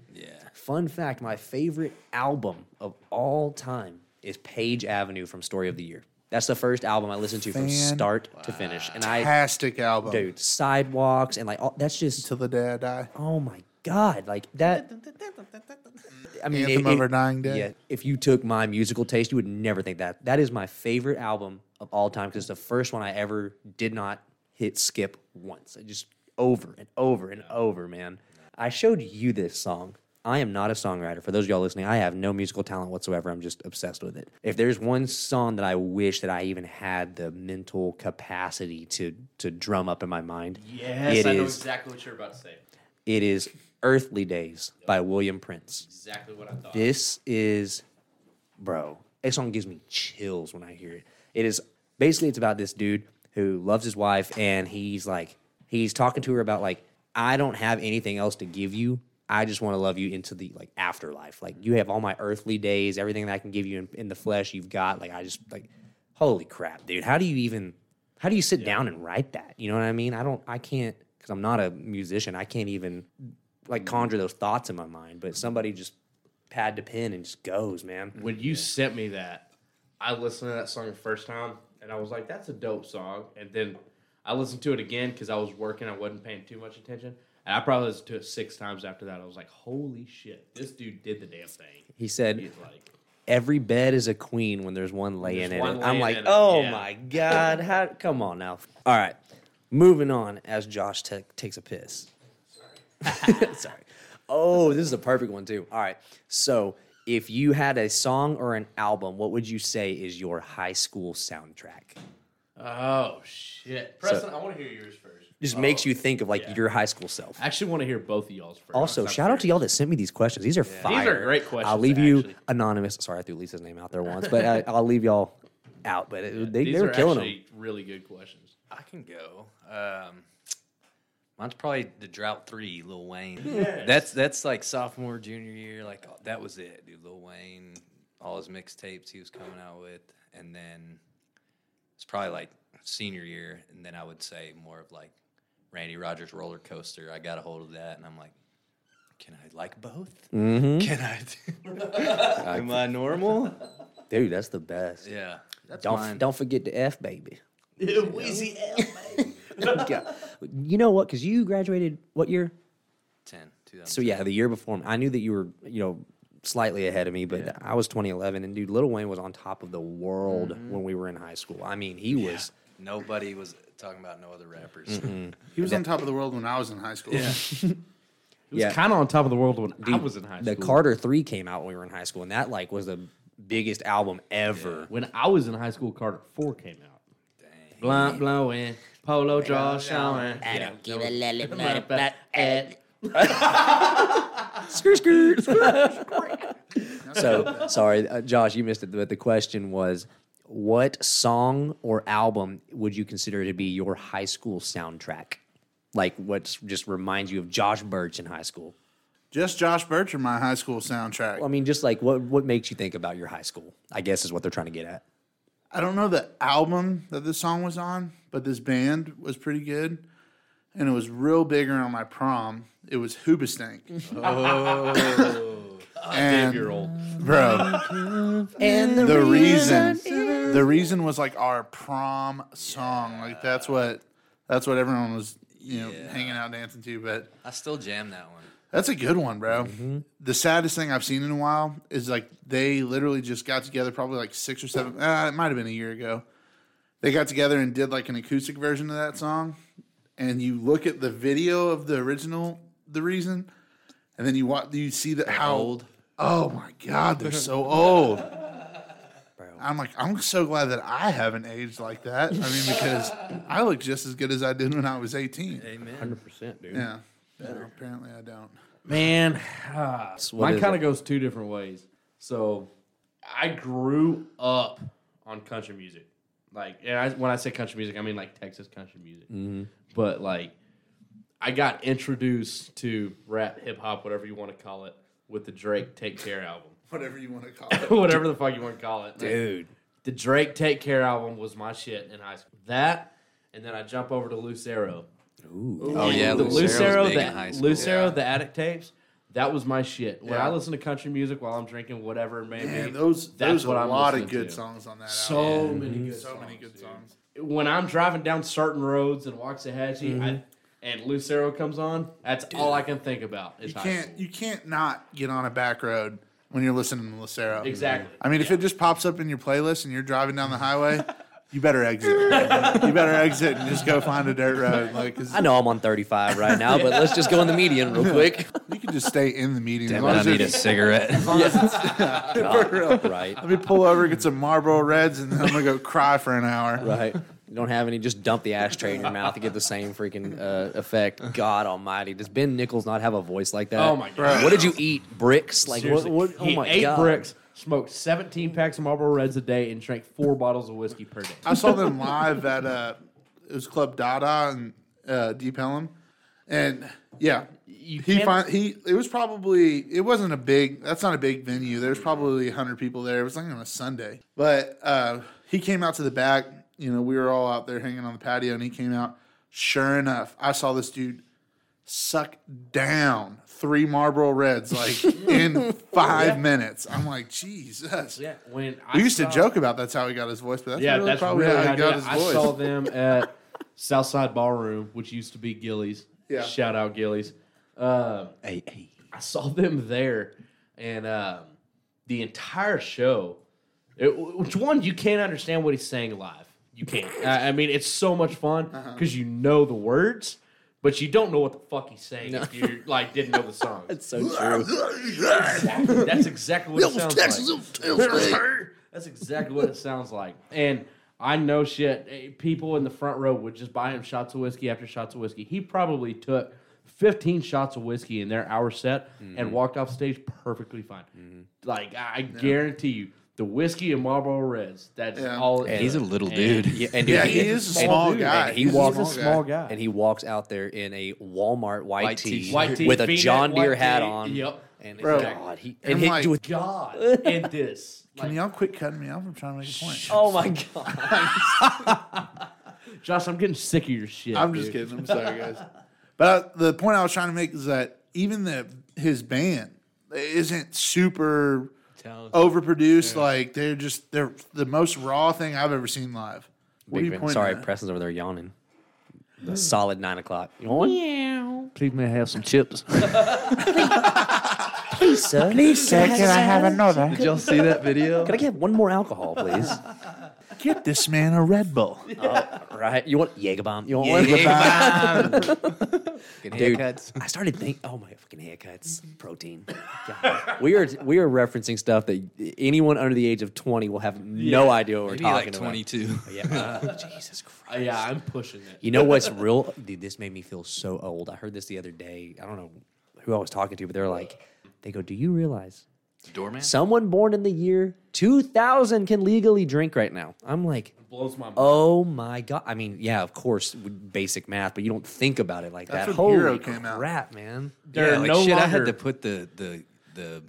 Fun fact, my favorite album of all time is Page Avenue from Story of the Year. That's the first album I listened to from start to finish. And I Fantastic album, dude, sidewalks and like all, that's just Till the day I die. oh my god, like that I mean, Anthem of Our Dying Day. Yeah, if you took my musical taste, you would never think that. That is my favorite album of all time because it's the first one I ever did not hit skip once. I just over and over and over, man. I showed you this song. I am not a songwriter. For those of y'all listening, I have no musical talent whatsoever. I'm just obsessed with it. If there's one song that I wish that I even had the mental capacity to to drum up in my mind, yes, it I know is- exactly what you're about to say. it is "Earthly Days" by William Prince. Exactly what I thought. This is, bro. a song gives me chills when I hear it. It is basically it's about this dude who loves his wife, and he's like, he's talking to her about like, I don't have anything else to give you. I just want to love you into the like afterlife. Like you have all my earthly days, everything that I can give you in, in the flesh, you've got. Like I just like, holy crap, dude. How do you even? How do you sit down and write that? You know what I mean? I don't. I can't because I'm not a musician. I can't even like mm-hmm. conjure those thoughts in my mind. But somebody just pad to pen and just goes, man. when you sent me that, I listened to that song the first time, and I was like, "That's a dope song." And then I listened to it again because I was working. I wasn't paying too much attention, and I probably listened to it six times after that. I was like, "Holy shit, this dude did the damn thing." He said, He's like, "Every bed is a queen when there's one laying There's in one it." I'm like, "Oh yeah. my god, how? Come on now." All right, moving on as Josh ta- takes a piss. Sorry. Oh, this is a perfect one too. All right, so if you had a song or an album, what would you say is your high school soundtrack? "Oh shit, Preston, I want to hear yours first. Just oh, makes you think of like yeah. your high school self. I actually want to hear both of y'all's first. Also, I'm shout out to y'all that sent me these questions. These are fire. great questions, I'll leave you anonymous. Sorry, I threw Lisa's name out there once, but I, uh, I'll leave y'all out. But uh, it, they, These they were are killing them. really good questions. I can go. Um, mine's probably the Drought Three, Lil Wayne. That's that's like sophomore, junior year. Like uh, that was it, dude. Lil Wayne, all his mixtapes he was coming out with, and then it's probably like senior year, and then I would say more of like Randy Rogers Roller Coaster. I got a hold of that, and I'm like, can I like both? Mm-hmm. Can I? Am I normal? Dude, that's the best. Yeah, that's don't mine. don't forget the F baby. Weezy Yeah. you know what? Because you graduated what year? 10, So yeah, the year before. I knew that you were you know slightly ahead of me, but I was 2011, and dude, Little Wayne was on top of the world Mm-hmm. when we were in high school. I mean, he was. Nobody was talking about no other rappers. He was on top of the world when I was in high school. Yeah. He was Yeah. kind of on top of the world when I was in high school. The. Carter Three came out when we were in high school, and that like was the biggest album ever. When I was in high school, Carter Four came out. Blunt blowing, polo jaw showing. I Yeah. Skirt, skirt. so sorry, uh, Josh, you missed it. But the question was, what song or album would you consider to be your high school soundtrack? Like what just reminds you of Josh Birch in high school? Just Josh Birch or my high school soundtrack. I mean, just like what what makes you think about your high school? I guess is what they're trying to get at. I don't know the album that this song was on, but this band was pretty good. And it was real big around my prom. It was Hoobastank. Oh. And, You're old. bro, and the, reason, the reason was like our prom song. Like that's what, that's what everyone was, you know, hanging out dancing to. But I still jam that one. That's a good one, bro. The saddest thing I've seen in a while is like they literally just got together, probably like six or seven. Uh, it might have been a year ago. They got together and did like an acoustic version of that song, and you look at the video of the original, the reason, and then you watch, you see that how old. Oh my god, they're so old. I'm like, I'm so glad that I haven't aged like that. I mean, because I look just as good as I did when I was 18. Amen. Hundred percent, dude. Yeah. No, apparently I don't. Man, ah, what mine kind of goes two different ways. So, I grew up on country music. Like, and I, when I say country music, I mean like Texas country music. Mm-hmm. But like, I got introduced to rap, hip hop, whatever you want to call it, with the Drake "Take Care" album, Whatever you want to call it. whatever the fuck you want to call it, Dude, The Drake "Take Care" album was my shit in high school. That, and then I jump over to Lucero. Oh yeah, the Lucero's Lucero, big the in high school. Lucero, Yeah. the Attic tapes. That was my shit. When I listen to country music while I'm drinking whatever it may Man, be, those that's those what are a I'm lot of listening good to. songs on that so album. many mm-hmm. good, So songs, many good dude. songs. When I'm driving down certain roads and in Waxahachie, I, mm-hmm. And Lucero comes on, that's all I can think about. Is You can't school. you can't not get on a back road when you're listening to Lucero. Exactly. I mean, if it just pops up in your playlist and you're driving down the highway, you better exit. you better exit and just go find a dirt road. Like, 'cause I know I'm on 35 right now, but let's just go in the median real quick. you can just stay in the median. as Damn long it, I as need a it's- cigarette. for real. right, Let me pull over, get some Marlboro Reds, and then I'm gonna go cry for an hour. right. You don't have any, just dump the ashtray in your mouth to get the same freaking uh, effect. God Almighty, does Ben Nichols not have a voice like that? Oh my god! What did you eat? Bricks? Like what? Seriously. what oh he my ate god! bricks, smoked 17 packs of Marlboro Reds a day, and drank four bottles of whiskey per day. I saw them live at uh, it was Club Dada and uh, Deep Ellum, and yeah, You he can't- find he it was probably it wasn't a big that's not a big venue. There's probably hundred people there. It was like on a Sunday, but uh, he came out to the back. You know, we were all out there hanging on the patio, and he came out. Sure enough, I saw this dude suck down three Marlboro Reds like in five minutes. I'm like, Jesus. Yeah, when I We used saw- to joke about that's how he got his voice, but that's Yeah, really that's probably really how how he got I, his I voice. saw them at Southside Ballroom, which used to be Gilley's. Yeah. Shout out Gilley's. Um, hey, hey. I saw them there, and um, the entire show. It, which one you can't understand what he's saying live? You can't. I, I mean, it's so much fun Uh-huh. because you know the words, but you don't know what the fuck he's saying if you like didn't know the song. It's so true. Exactly. That's exactly what it sounds like. That's exactly what it sounds like. And I know shit. eh, People in the front row would just buy him shots of whiskey after shots of whiskey. He probably took 15 shots of whiskey in their hour set and walked off stage perfectly fine. Like, I I guarantee you, the whiskey and Marlboro Reds, that's Yeah. all it And He's a does. little And- dude. Yeah, and Yeah, he is a small dude. guy. And he He's walks- He's a small guy. and he walks out there in a Walmart white, White tee, tee. White tee, with a V-neck, John Deere hat tee. on. Yep. And Bro. God, he And and he, like- with, God, and this. Can Like, y'all quit cutting me off? I'm trying to make a point. oh my God, Josh, I'm getting sick of your shit. I'm just dude. kidding. I'm sorry, guys. But uh, the point I was trying to make is that even the his band isn't super overproduced. Like they're just they're the most raw thing I've ever seen live. What are you fan. pointing Sorry, at? Preston's over there yawning. The solid nine o'clock. You want one? Please may I have some chips. Please, sir. Please, sir, can I have another? Did y'all see that video? Can I get one more alcohol, please? Get this man a Red Bull. right? You want Jägerbomb? You want one? Dude, I started thinking, oh my fucking haircuts, protein. God. We are we are referencing stuff that anyone under the age of twenty will have no idea what we're Maybe talking like about. 22. Yeah, uh, Jesus Christ. Uh, yeah, I'm pushing it. You know what's real? Dude, this made me feel so old. I heard this the other day. I don't know who I was talking to, but they're like, they go, "Do you realize Doorman? someone born in the year 2000 can legally drink right now?" I'm like, Blows my mind. Oh my god! I mean, yeah, of course, basic math, but you don't think about it like That's that. when Holy Hero came out. crap, man! They're yeah, like no shit. I had to put the the the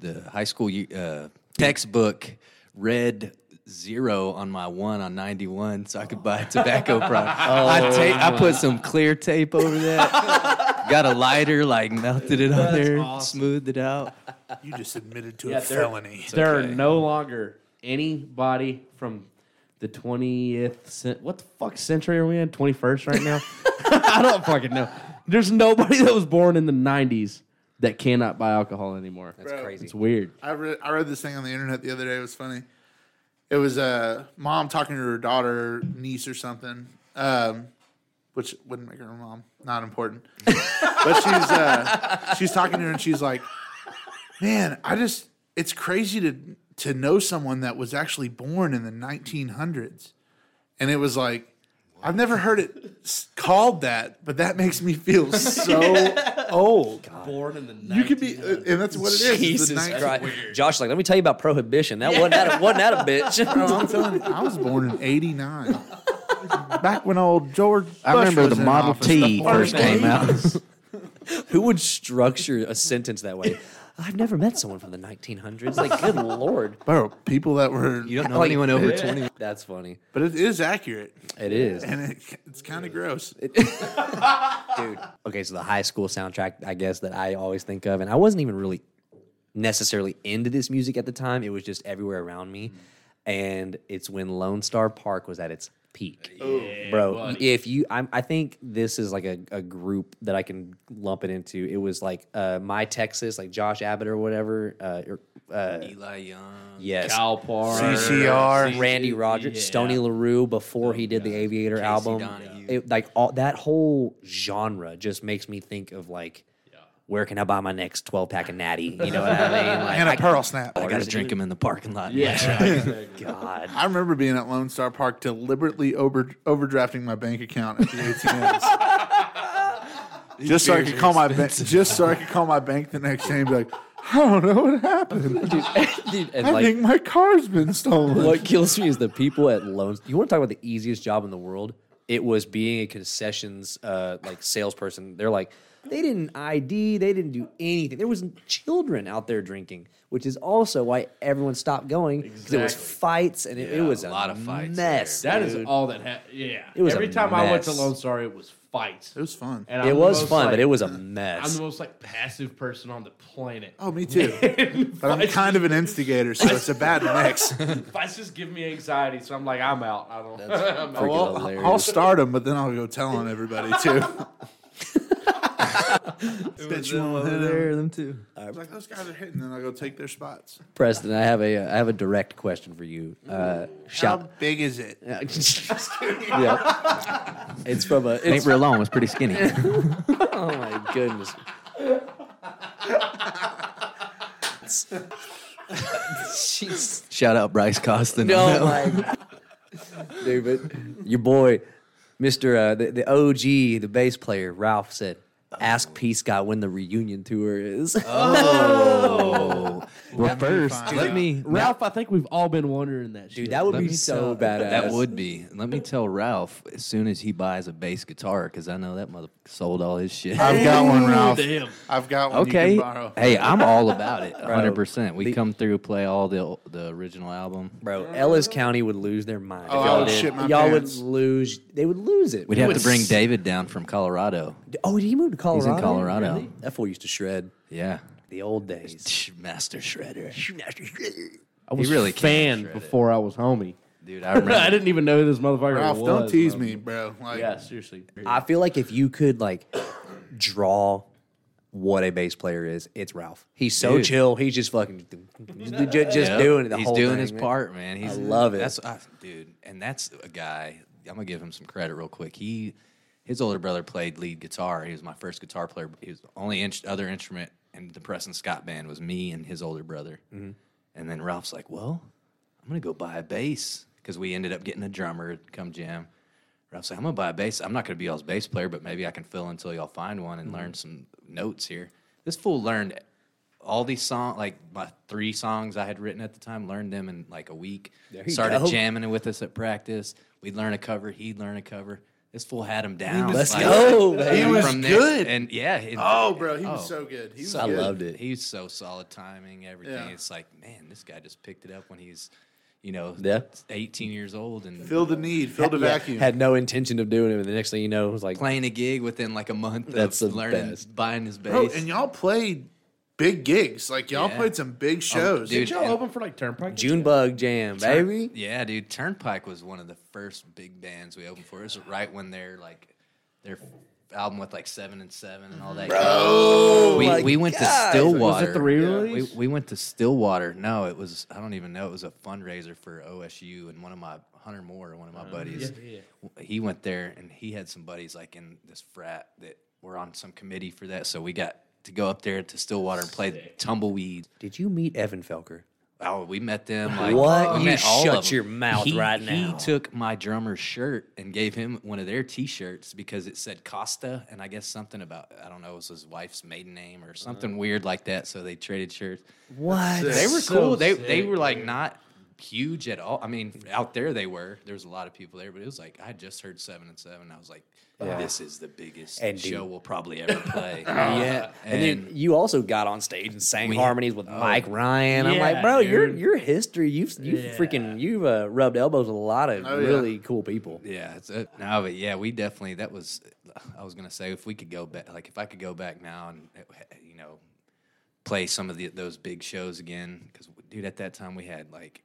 the high school uh, textbook red zero on my one on ninety one, so I could buy a tobacco product. I ta- I put some clear tape over that. Got a lighter, like melted it on there, smoothed it out. You just admitted to Yeah, a they're- felony. There okay. are no longer anybody from the 20th cent- what the fuck century are we in 21st right now i don't fucking know there's nobody that was born in the 90s that cannot buy alcohol anymore That's Bro. crazy. it's weird I read I read this thing on the internet the other day. It was funny. It was a mom talking to her daughter, niece, or something, um, which wouldn't make her a mom. Not important. but she's uh, she's talking to her and she's like, "Man, I just it's crazy to to know someone that was actually born in the 1900s." And it was like, I've never heard it called that, but that makes me feel so old. born in the You could be, uh, and that's what it is. It's the Jesus 19 Christ! Josh, like, let me tell you about prohibition. That wasn't that a, wasn't that a bitch? Bro, I'm telling you, I was born in '89. Back when old George. I remember was the in Model office, T the first came out. Who would structure a sentence that way? I've never met someone from the 1900s. Like, good lord, Bro, people that were. You don't know anyone over twenty. that's funny. But it is accurate, It is. and it, it's kind of gross. dude. Okay, so the high school soundtrack, I guess that I always think of, and I wasn't even really necessarily into this music at the time. It was just everywhere around me, and it's when Lone Star Park was at its peak, bro. If you, I'm, I think this is like a, a group that I can lump it into. It was like uh, my Texas, like Josh Abbott or whatever. Uh, or, uh, Eli Young. yes, Kyle Park, CCR. Randy Rogers, yeah. Stoney LaRue before he did the Aviator album. Donahew. It, like all that whole genre just makes me think of like, where can I buy my next twelve pack of Natty? You know what I mean? Like, And a I- pearl snap. I gotta drink them in the parking lot. yeah God, I remember being at Lone Star Park deliberately over overdrafting my bank account at the ATMs. just so I could call my bank. Just so I could call my bank the next day and be like, I don't know what happened. dude, and I like think my car's been stolen. what kills me is the people at loans. You want to talk about the easiest job in the world? It was being a concessions uh, like salesperson. They're like they didn't ID, they didn't do anything. There was children out there drinking, which is also why everyone stopped going because it was fights and it, it was a a lot of fights Mess. that is dude. all that ha- yeah It was a every time i went to mess. lone star it was fights It was fun. and It was fun, like- but it was a mess. I'm the most like passive person on the planet Oh, me too. But I'm kind of an instigator, so it's a bad mix. fights just give me anxiety so i'm like i'm out i don't I'm out. Freaking Well, hilarious. I'll start them, but then I'll go tell on everybody too. Bet you won't hit 'em. there, them too. I was Like those guys are hitting, then I'll go take their spots. Preston, I have a uh, I have a direct question for you. Uh, How shout. big is it? yeah. It's from a. It's, Ain't real long. Was pretty skinny. oh my goodness. Jeez. Shout out Bryce Costin. No, my dude, but your boy, Mister uh, the, the OG, the bass player, Ralph said, "Ask Peace Scott when the reunion tour is." Oh, well, first, fine. let me ralph i think we've all been wondering that shit. That would Let be so tell- badass. That would be. Let me tell Ralph as soon as he buys a bass guitar, because I know that mother sold all his shit. I've got one, Ralph. damn. I've got one. okay. You can borrow. Hey, I'm all about it. 100. percent We the- come through, play all the the original album. Bro, Ellis County would lose their mind. Oh, if y'all would did. shit my y'all pants. would lose. They would lose it. We'd have to bring s- David down from Colorado. Oh, did he move to Colorado? He's in Colorado. That fool used to shred. Yeah, The old days. Shh, Master Shredder. I was really a fan shred it. before I was homie. Dude, I remember. I didn't even know who this motherfucker Ralph, was. don't tease bro. me, bro. Like, Yeah, seriously. I feel like if you could like draw what a bass player is, it's Ralph. He's so Dude. chill. He's just fucking just, just Yep. doing it. The he's whole doing thing, his man. part, man. He's, love it. That's I, dude, and that's a guy. I'm gonna give him some credit real quick. He, his older brother played lead guitar. He was my first guitar player. He was the only in, other instrument in the Preston Scott band was me and his older brother. Mm-hmm. And then Ralph's like, "Well, I'm gonna go buy a bass because we ended up getting a drummer to come jam." Ralph's like, "I'm gonna buy a bass. I'm not gonna be y'all's bass player, but maybe I can fill until y'all find one and Mm-hmm. learn some notes here." This fool learned all these songs, like my three songs I had written at the time, learned them in like a week. Started go. jamming with us at practice. We'd learn a cover, he'd learn a cover. This fool had him down. was Let's go, baby. He was from there. good. and yeah. and- Oh, bro, he was oh, so good. He was I good. loved it. He's so solid timing, everything. Yeah. It's like, man, this guy just picked it up when he's, you know, Yeah. 18 years old and Filled the need, filled the Yeah, vacuum. Had no intention of doing it, but the next thing you know, it was like playing a gig within like a month That's of the learning, best. buying his bass. Bro, and y'all played big gigs. Like y'all Yeah. played some big oh, shows. dude, Did y'all and- open for like Turnpike? Junebug Jam, baby. Yeah, dude. Turnpike was one of the first big bands we opened for. It was right when their like their album with like seven and seven and all that. Oh, we my we went to God. Stillwater. Was it the re-release? We, we went to Stillwater. No, it was I don't even know. It was a fundraiser for OSU and one of my Hunter Moore, one of my uh, buddies. He went there and he had some buddies like in this frat that were on some committee for that. So we got to go up there to Stillwater and play tumbleweed. Did you meet Evan Felker? Oh, we met them. Like, What? You shut your mouth He- right now. He took my drummer's shirt and gave him one of their T-shirts because it said Costa, and I guess something about I don't know, it was his wife's maiden name or something weird like that. So they traded shirts. What? They were so cool. They they sick, were like not huge at all. I mean, out there they were. There was a lot of people there, but it was like I just heard seven and seven. I was like, this is the biggest And dude- show we'll probably ever play. Yeah, and, then you also got on stage and sang We- harmonies with oh. Mike Ryan. I'm like, bro, your dude. your history, you've you Yeah. freaking you've uh, rubbed elbows with a lot of Oh, yeah. really cool people. Yeah, it's a, no, but yeah, we definitely that was. I was gonna say if we could go back, like if I could go back now and eh, eh, you know play some of the, those big shows again, because dude, at that time we had like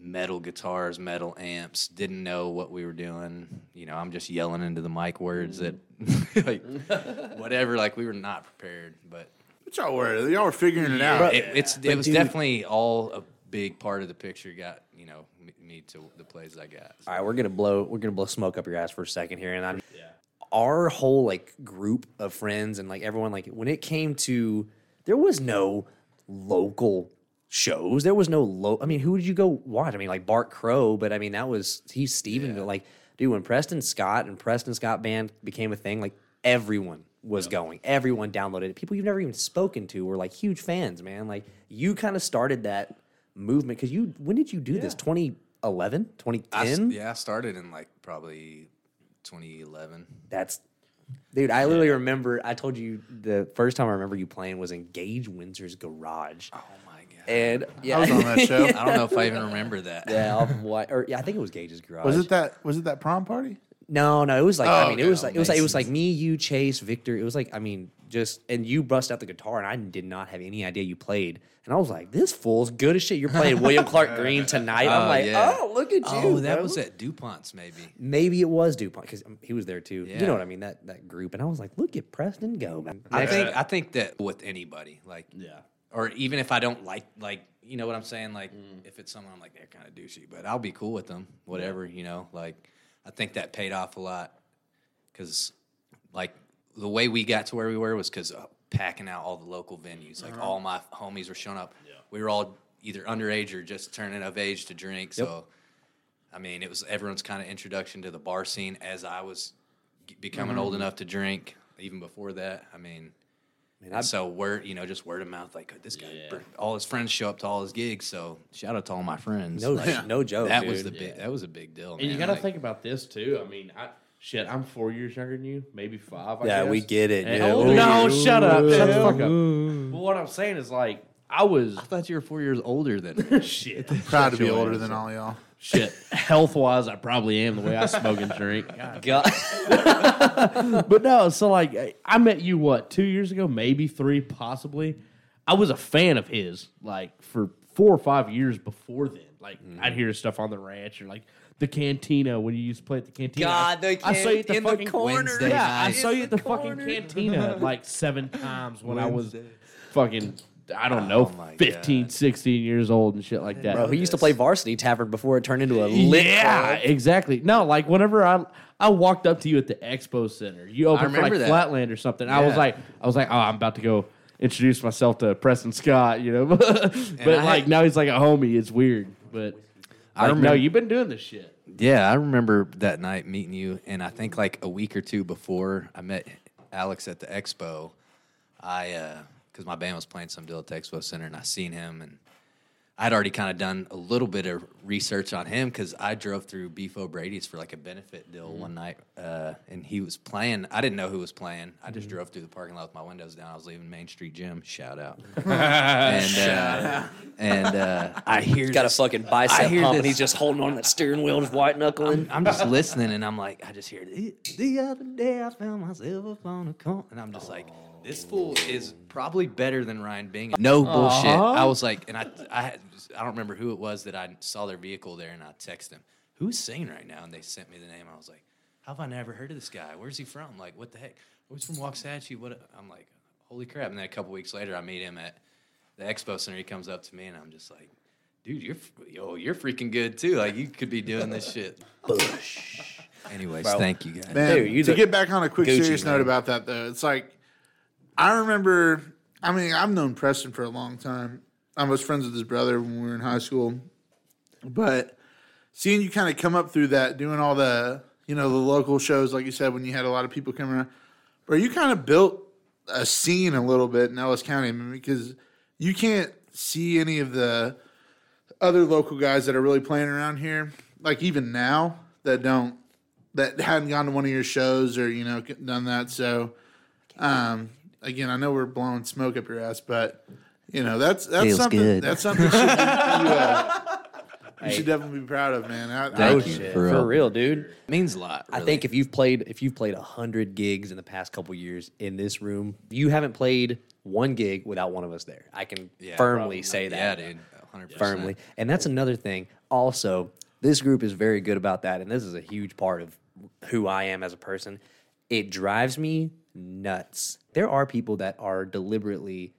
metal guitars, metal amps, didn't know what we were doing. You know, I'm just yelling into the mic words that like whatever. Like we were not prepared, but What y'all were? Y'all were figuring it out. it, it's it was dude- definitely all a big part of the picture. Got you know me, me to the plays I got. All right, we're gonna blow we're gonna blow smoke up your ass for a second here, and I'm yeah. our whole like group of friends and like everyone like when it came to there was no local shows. There was no low. I mean, who did you go watch? I mean, like Bart Crow, but I mean that was he's Steven. But like, dude, when Preston Scott and Preston Scott band became a thing, like everyone was going. Everyone downloaded it. People you've never even spoken to were like huge fans, man. Like you kind of started that movement because you. When did you do this? 2011, I s- 2010? yeah, I started in like probably 2011. That's dude. I literally remember. I told you the first time I remember you playing was in Gage Windsor's garage, Oh my! And yeah, I was on that show. I don't know if I even remember that. yeah, off of Wy- or yeah, I think it was Gage's garage. Was it that? Was it that prom party? No, no, it was like I Oh, mean, it was like it was like it was like me, you, Chase, Victor. It was like I mean, just and you bust out the guitar, and I did not have any idea you played, and I was like, this fool's good as shit. You're playing William Clark Green tonight. I'm Oh, like, yeah. oh, look at oh, you. Oh, that bro." was at Dupont's, maybe. Maybe it was Dupont because he was there too. You know what I mean? That that group, and I was like, look at Preston go, man. I think I think that with anybody, like, Yeah. Or even if I don't like, like, you know what I'm saying? Like, if it's someone I'm like, they're kind of douchey, but I'll be cool with them, whatever, you know. Like, I think that paid off a lot because, like, the way we got to where we were was because uh, packing out all the local venues. Like, all my homies were showing up. We were all either underage or just turning of age to drink. So, I mean, it was everyone's kind of introduction to the bar scene as I was becoming old enough to drink. Even before that, I mean, Man, I- so word, you know, just word of mouth. Like this guy, all his friends show up to all his gigs. So shout out to all my friends. no, Like, no joke. that was the dude. big. That was a big deal. And you got to Like, think about this too. I mean, I shit, I'm four years younger than you, maybe five. I Yeah, guess. we get it, And- dude. Oh, Ooh. no, shut up, shut the fuck up. But what I'm saying is like, I was I thought you were four years older than. shit, Proud to be older than all y'all. Shit. Health wise, I probably am the way I smoke and drink. God. God. But no, so like I- I met you what two years ago, maybe three, possibly. I was a fan of his like for four or five years before then. Like mm-hmm. I'd hear stuff on the ranch or like the cantina when you used to play at the cantina. God, the I saw you at the can- in the fucking corner. Wednesday Yeah, I saw you at the the fucking cantina like seven times when I was fucking I don't know, Oh my 15, 16 years old and shit like that. Bro, he used to play varsity tavern before it turned into a lit yeah, club. exactly. No, like whenever I I walked up to you at the expo center, you opened for like remember that. Flatland or something. I was Yeah. like, I was like, oh, I'm about to go introduce myself to Preston Scott, you know. but I like had- now he's like a homie. It's weird, but I no, remember- you've been doing this shit. Yeah, I remember that night meeting you, and I think like a week or two before I met Alex at the expo, I uh, because my band was playing some deal at the expo center, and I seen him, and I'd already kind of done a little bit of research on him because I drove through Beef O'Brady's for like a benefit deal Mm-hmm. one night, uh, and he was playing. I didn't know who was playing. I Mm-hmm. just drove through the parking lot with my windows down. I was leaving Main Street Gym. Shout out. and uh, and uh, I hear He's got a fucking bicep pump, and this- he's just holding on to that steering wheel, just white knuckling. I'm just listening, and I'm like, I just hear the, the other day I found myself up on a corner, and I'm just like, this fool is probably better than Ryan Bingham. No bullshit. Uh-huh. I was like, and I, I, I don't remember who it was that I saw their vehicle there, and I texted them, who's singing right now, and they sent me the name. I was like, how have I never heard of this guy? Where's he from? Like, what the heck? Oh, he's from Waxahachie. What? a-" I'm like, holy crap! And then a couple weeks later, I meet him at the expo center. He comes up to me, and I'm just like. Dude, you're yo, you're freaking good too. Like you could be doing this shit. Bush. Anyways, Bro. thank you guys. Man, Dude, you to get back on a quick Gucci, serious man. note about that though, it's like I remember. I mean, I've known Preston for a long time. I was friends with his brother when we were in high school, but seeing you kind of come up through that, doing all the you know the local shows, like you said, when you had a lot of people coming around, bro, you kind of built a scene a little bit in Ellis County I mean, because you can't see any of the other local guys that are really playing around here, like even now that don't that hadn't gone to one of your shows or you know done that. So, um, again, I know we're blowing smoke up your ass, but you know that's that's Feels something good. that's something you should, you, uh, you should definitely be proud of, man. I, I, Thank you. Shit, For for real. real, dude. means a lot. I think if you've played if you've played a hundred gigs in the past couple years in this room, you haven't played one gig without one of us there. I can Yeah, firmly probably. say that. yeah, dude, hundred percent. firmly. And that's another thing. Also, this group is very good about that, and this is a huge part of who I am as a person. It drives me nuts. There are people that are deliberately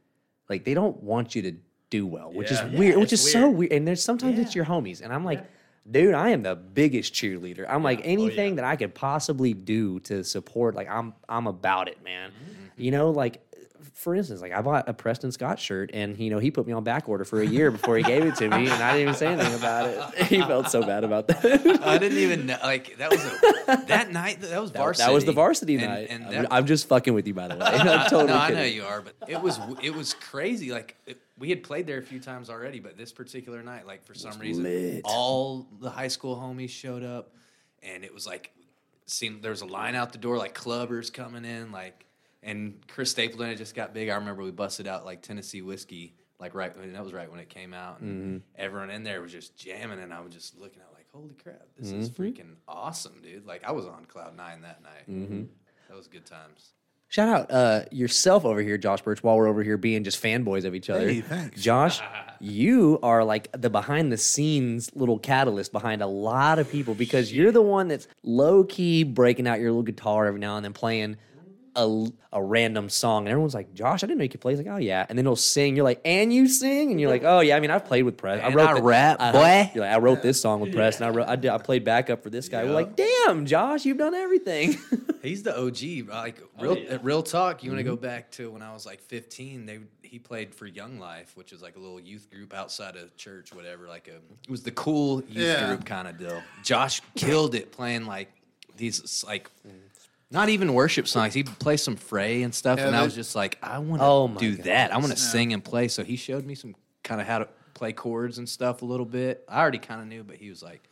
like they don't want you to do well, which is weird. Which is so weird. And there's sometimes it's your homies, and I'm like. Dude, I am the biggest cheerleader. I'm like oh, anything that I could possibly do to support. Like I'm, I'm about it, man. Mm-hmm. You know, like for instance, like I bought a Preston Scott shirt, and you know he put me on back order for a year before he gave it to me, and I didn't even say anything about it. He felt so bad about that. I didn't even know. Like that was a, that night. That was varsity. that was the varsity And- night. And I'm, I'm just fucking with you, by the way. I'm totally no, I kidding. know you are, but it was it was crazy. Like it, we had played there a few times already, but this particular night, like for some reason, lit. all the high school homies showed up, and it was like, seemed there was a line out the door, like clubbers coming in, like, and Chris Stapleton had just got big. I remember we busted out like Tennessee whiskey, like right, and that was right when it came out, and Mm-hmm. everyone in there was just jamming, and I was just looking at like, holy crap, this Mm-hmm. is freaking awesome, dude! Like I was on cloud nine that night. Mm-hmm. That was good times. Shout out uh, yourself over here, Josh Birch, while we're over here being just fanboys of each other. Hey, thanks. Josh, you are like the behind the scenes little catalyst behind a lot of people because you're the one that's low key breaking out your little guitar every now and then playing a, a random song. And everyone's like, Josh, I didn't know you could play. He's like, oh, yeah. And then he'll sing. You're like, and you sing? And you're like, oh, yeah. I mean, I've played with Press. And I the- rap, I- boy. You're like, I wrote this song with Press, and I, wrote, I, did, I played backup for this guy. We're like, damn, Josh, you've done everything. He's the OG. Like real, uh, real talk. You want to go back to when I was like 15? They he played for Young Life, which is like a little youth group outside of church, whatever. Like a it was the cool youth Yeah. group kind of deal. Josh killed it playing like these like not even worship songs. He'd play some fray and stuff, Yeah, and I was just like, I want to Oh my do that. I want to Yeah. sing and play. So he showed me some kind of how to play chords and stuff a little bit. I already kind of knew, but he was like,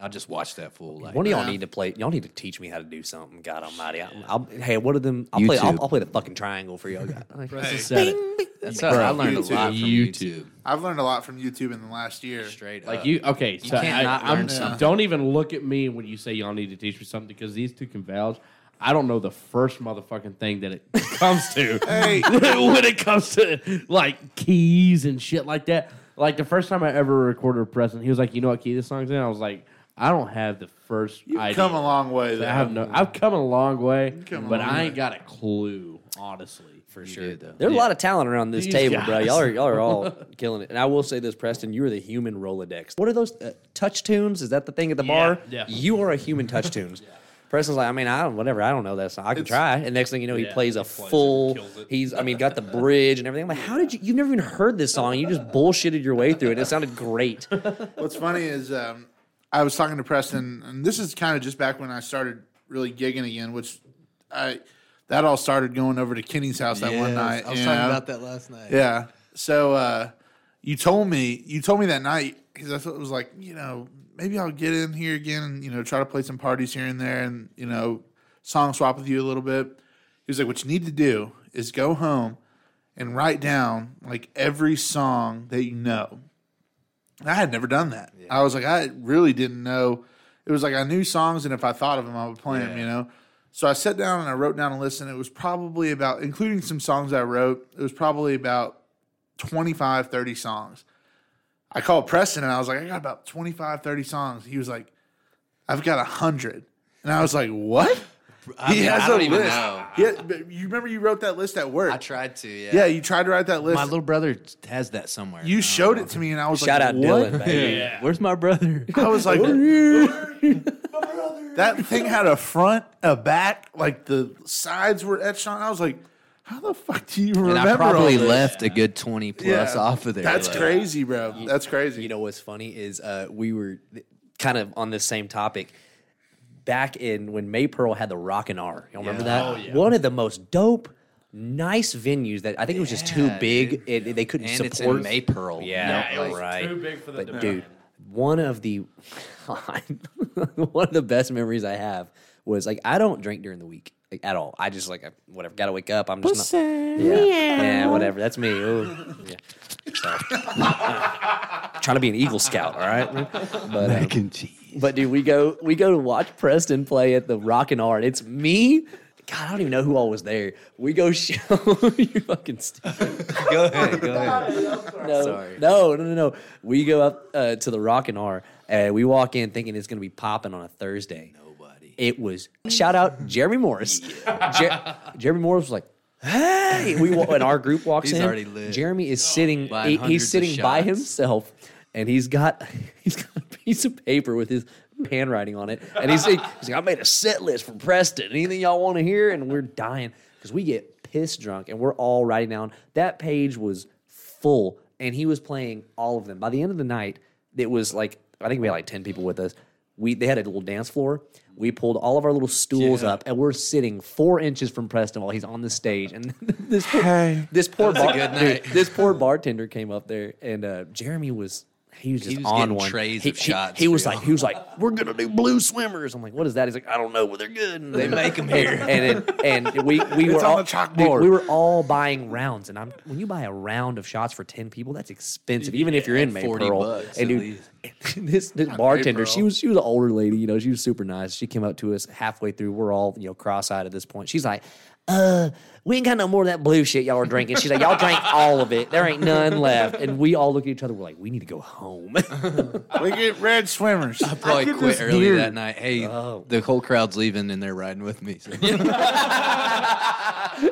I just watched that fool. Like, One of y'all Yeah. need to play. Y'all need to teach me how to do something. God Almighty! I'll, I'll, hey, what of them? I'll play. I'll, YouTube. I'll play the fucking triangle for y'all. guys. Like, Hey, Said it. that's how I learned YouTube. a lot from YouTube. YouTube. I've learned a lot from YouTube in the last year. Straight Like up. you, okay. So can't I, not I'm- learn something. Don't even look at me when you say y'all need to teach me something because these two can vouch. I don't know the first motherfucking thing that it comes to. Hey. when it comes to like keys and shit like that. Like the first time I ever recorded a present, he was like, "You know what key this song's in?" I was like, "I don't have the first You've idea." come a long way. I have no. I've come a long way, but long I way. ain't got a clue, honestly. for You sure. did, though. There's a lot of talent around this These table, bro. Y'all are y'all are all killing it. And I will say this, Preston, you are the human Rolodex. What are those uh, touch tunes? Is that the thing at the Yeah, bar? yeah. You are a human touch tunes. Preston's like, I mean, I don't, whatever. I don't know that song. I can try. And next thing you know, he Yeah, plays a he plays full. kills it. He's, I mean, got the bridge and everything. I'm like, how did you? You've never even heard this song. You just bullshitted your way through it. It sounded great. What's funny is um, I was talking to Preston, and this is kind of just back when I started really gigging again, which I that all started going over to Kenny's house that one night. I was talking know? about that last night. Yeah. So uh, you told me you told me that night because I thought it was like you know maybe I'll get in here again and you know try to play some parties here and there and you know song swap with you a little bit. He was like, what you need to do is go home and write down like every song that you know. I had never done that. I was like, I really didn't know. It was like I knew songs, and if I thought of them, I would play them. You know. So I sat down and I wrote down a list, and it was probably about, including some songs I wrote, it was probably about 25, 30 songs. I called Preston and I was like, I got about 25, 30 songs. He was like, I've got 100. And I was like, what? I mean, I don't even know. Yeah, but you remember you wrote that list at work. I tried to. Yeah. yeah, you tried to write that list. My little brother has that somewhere. you showed it to me, and I was Shout like, out what? Dylan, baby. Yeah. Where's my brother? I was like, that thing had a front, a back, like the sides were etched on. I was like, how the fuck do you remember? and I probably all this? left a good twenty plus Yeah, off of there. That's like- crazy, bro. That's crazy. You know what's funny is uh, we were kind of on the same topic back in when May Pearl had the Rock and R. Y'all remember Yeah. that? Oh, yeah. One of the most dope, nice venues that I think it was just too Yeah, big. It, it- they couldn't And support. it's in Maypearl. Yeah, Yeah, it was right. too big for the But demand. dude, one of the one of the best memories I have was like I don't drink during the week like, at all. I just like I- whatever. Got to wake up. I'm just not. Yeah, yeah, whatever. That's me. Ooh. Yeah. Sorry. Trying to be an Eagle Scout, all right. But um, and cheese. But dude, we go we go to watch Preston play at the Rock and Art. It's me. God, I don't even know who all was there. We go show you fucking stupid. Go ahead. Go ahead. No, Sorry. no, no, no, no. We go up uh, to the Rock and R, and we walk in thinking it's gonna be popping on a Thursday. Nobody. It was shout out Jeremy Morris. Jer- Jeremy Morris was like, "Hey!" We wa- and our group walks He's in. already lit. Jeremy is sitting. Buying he- hundreds he's of sitting by shots. himself, and he's got he's got a piece of paper with his handwriting on it, and he's like, he's like, "I made a set list for Preston. Anything y'all want to hear?" And we're dying because we get pissed drunk, and we're all writing down. That page was full, and he was playing all of them. By the end of the night, it was like I think we had like ten people with us. We they had a little dance floor. We pulled all of our little stools up, and we're sitting four inches from Preston while he's on the stage. And this poor, this poor bar, good dude, this poor bartender came up there, and uh, Jeremy was he was just was on one. trays he, of he- shots He, was like, he was like, we're gonna do blue swimmers. I'm like, what is that? He's like, I don't know, but they're good. And They them here. and and, and we we were on all the chalkboard. dude, we were all buying rounds, and I'm when you buy a round of shots for ten people, that's expensive, even if you're in May 40 Pearl. bucks and at dude, least. this this bartender, she was she was an older lady, you know, she was super nice. She came up to us halfway through. We're all you know cross-eyed at this point. She's like, "Uh, we ain't got no more of that blue shit y'all are drinking." She's like, "Y'all drank all of it. There ain't none left." And we all look at each other. We're like, "We need to go home." we get red swimmers. I probably get quit early beer. that night. Hey, Oh. the whole crowd's leaving and they're riding with me. So.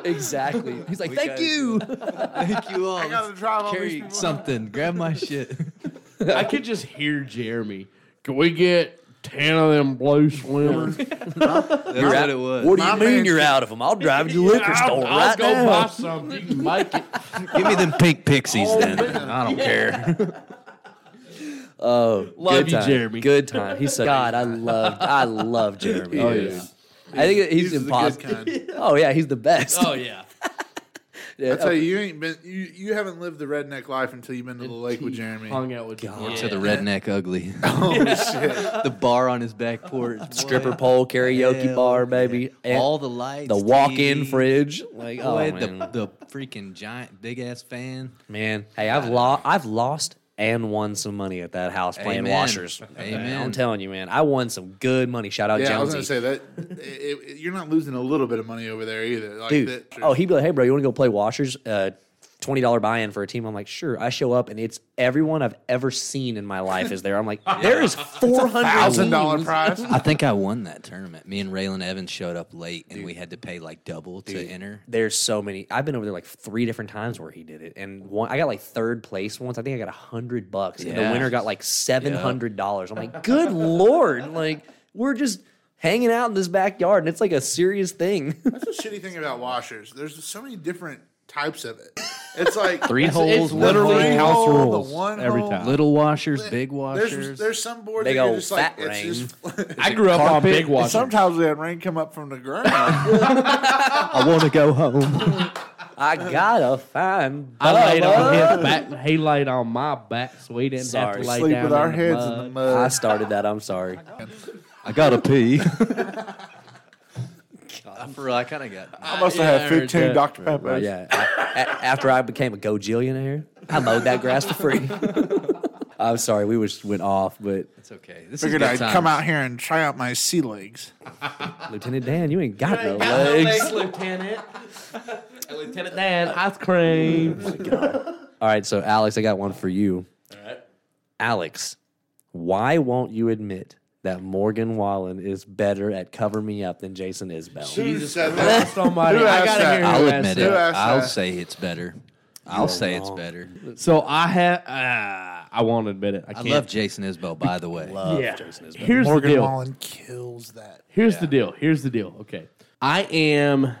exactly. He's like, "Thank gotta you." Thank you all. I gotta drive all these Carry something. Grab my shit. I could just hear Jeremy. Can we get ten of them blue swimmers? That's what it was. What do you My mean man- you're out of them? I'll drive you to the liquor I'll, store I'll right go now. buy some. You can make it. Give me them pink pixies oh, then. I don't care. Oh, Love good you, time. Jeremy. Good time. He's so God. I love. I love Jeremy. Oh, dude. yeah. I think he's, He's the good impossible. kind. Oh yeah, he's the best. Oh yeah. Yeah, I tell you, you ain't been you, you haven't lived the redneck life until you've been to the lake with Jeremy. Hung out with God. you. To the redneck ugly. Oh shit! the bar on his back porch. stripper pole karaoke Hell bar, yeah. baby. And All the lights. the walk-in TV. fridge. Like, oh Boy, man. the, the freaking giant big ass fan. man. Hey, I've lost. I've lost and won some money at that house playing Amen. washers. Amen. I'm telling you, man. I won some good money. Shout out Yeah, I was gonna say that it, it- you're not losing a little bit of money over there either. Like dude. that, Oh, he'd be like, "Hey, bro, you want to go play washers? Uh, twenty dollar buy in for a team. I'm like, sure. I show up and it's everyone I've ever seen in my life is there. I'm like, there is four hundred Thousand dollar prize. I think I won that tournament. Me and Raylan Evans showed up late, and we had to pay like double to enter. There's so many. I've been over there like three different times where he did it, and one I got like third place once. I think I got a hundred bucks, and the winner got like seven hundred dollars. I'm like, good lord! Like we're just hanging out in this backyard, and it's like a serious thing. That's the shitty thing about washers. There's so many different types of it. It's like Three It's holes, one literally three house hole, the rules one every hole. time. little washers, big There's washers. there's some boards Big that you're old just like fat it's just. I grew up on big and washers. sometimes we had rain come up from the ground. I want to go home. I gotta find. I laid on his back. He laid on my back, so we didn't have Sorry. to lay Sleep down with our in heads mud. in the mud. I started that. I'm sorry. I gotta pee. For real, I kind of got. I must have had heard 15 that. Dr. Peppers. Yeah. A- a- after I became a gojillionaire, I mowed that grass for free. I'm sorry, we just went off, but It's okay. This Figured is I'd good come out here and try out my sea legs. Lieutenant Dan, you ain't got no legs. Lieutenant. Lieutenant Dan, ice cream. Oh All right, so Alex, I got one for you. All right. Alex, why won't you admit that Morgan Wallen is better at cover me up than Jason Isbell? Who said that? Christ almighty. I gotta hear I'll who admit it. Who I'll that? say it's better. I'll say it's better. So I have. Uh, I won't admit it. I I can't. love Jason Isbell, by the way. Love yeah. Jason Isbell. Here's Morgan the deal. Wallen kills that. Here's the deal. Here's the deal. Okay. I am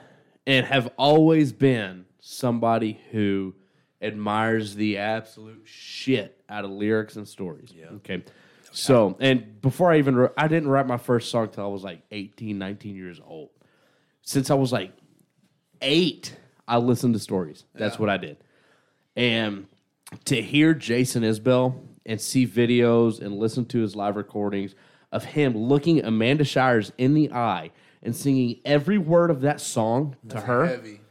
and have always been somebody who admires the absolute shit out of lyrics and stories. Okay. So, and before I even wrote, I didn't write my first song till I was like 18, 19 years old. Since I was like eight, I listened to stories. That's what I did. And to hear Jason Isbell and see videos and listen to his live recordings of him looking Amanda Shires in the eye and singing every word of that song to her Heavy.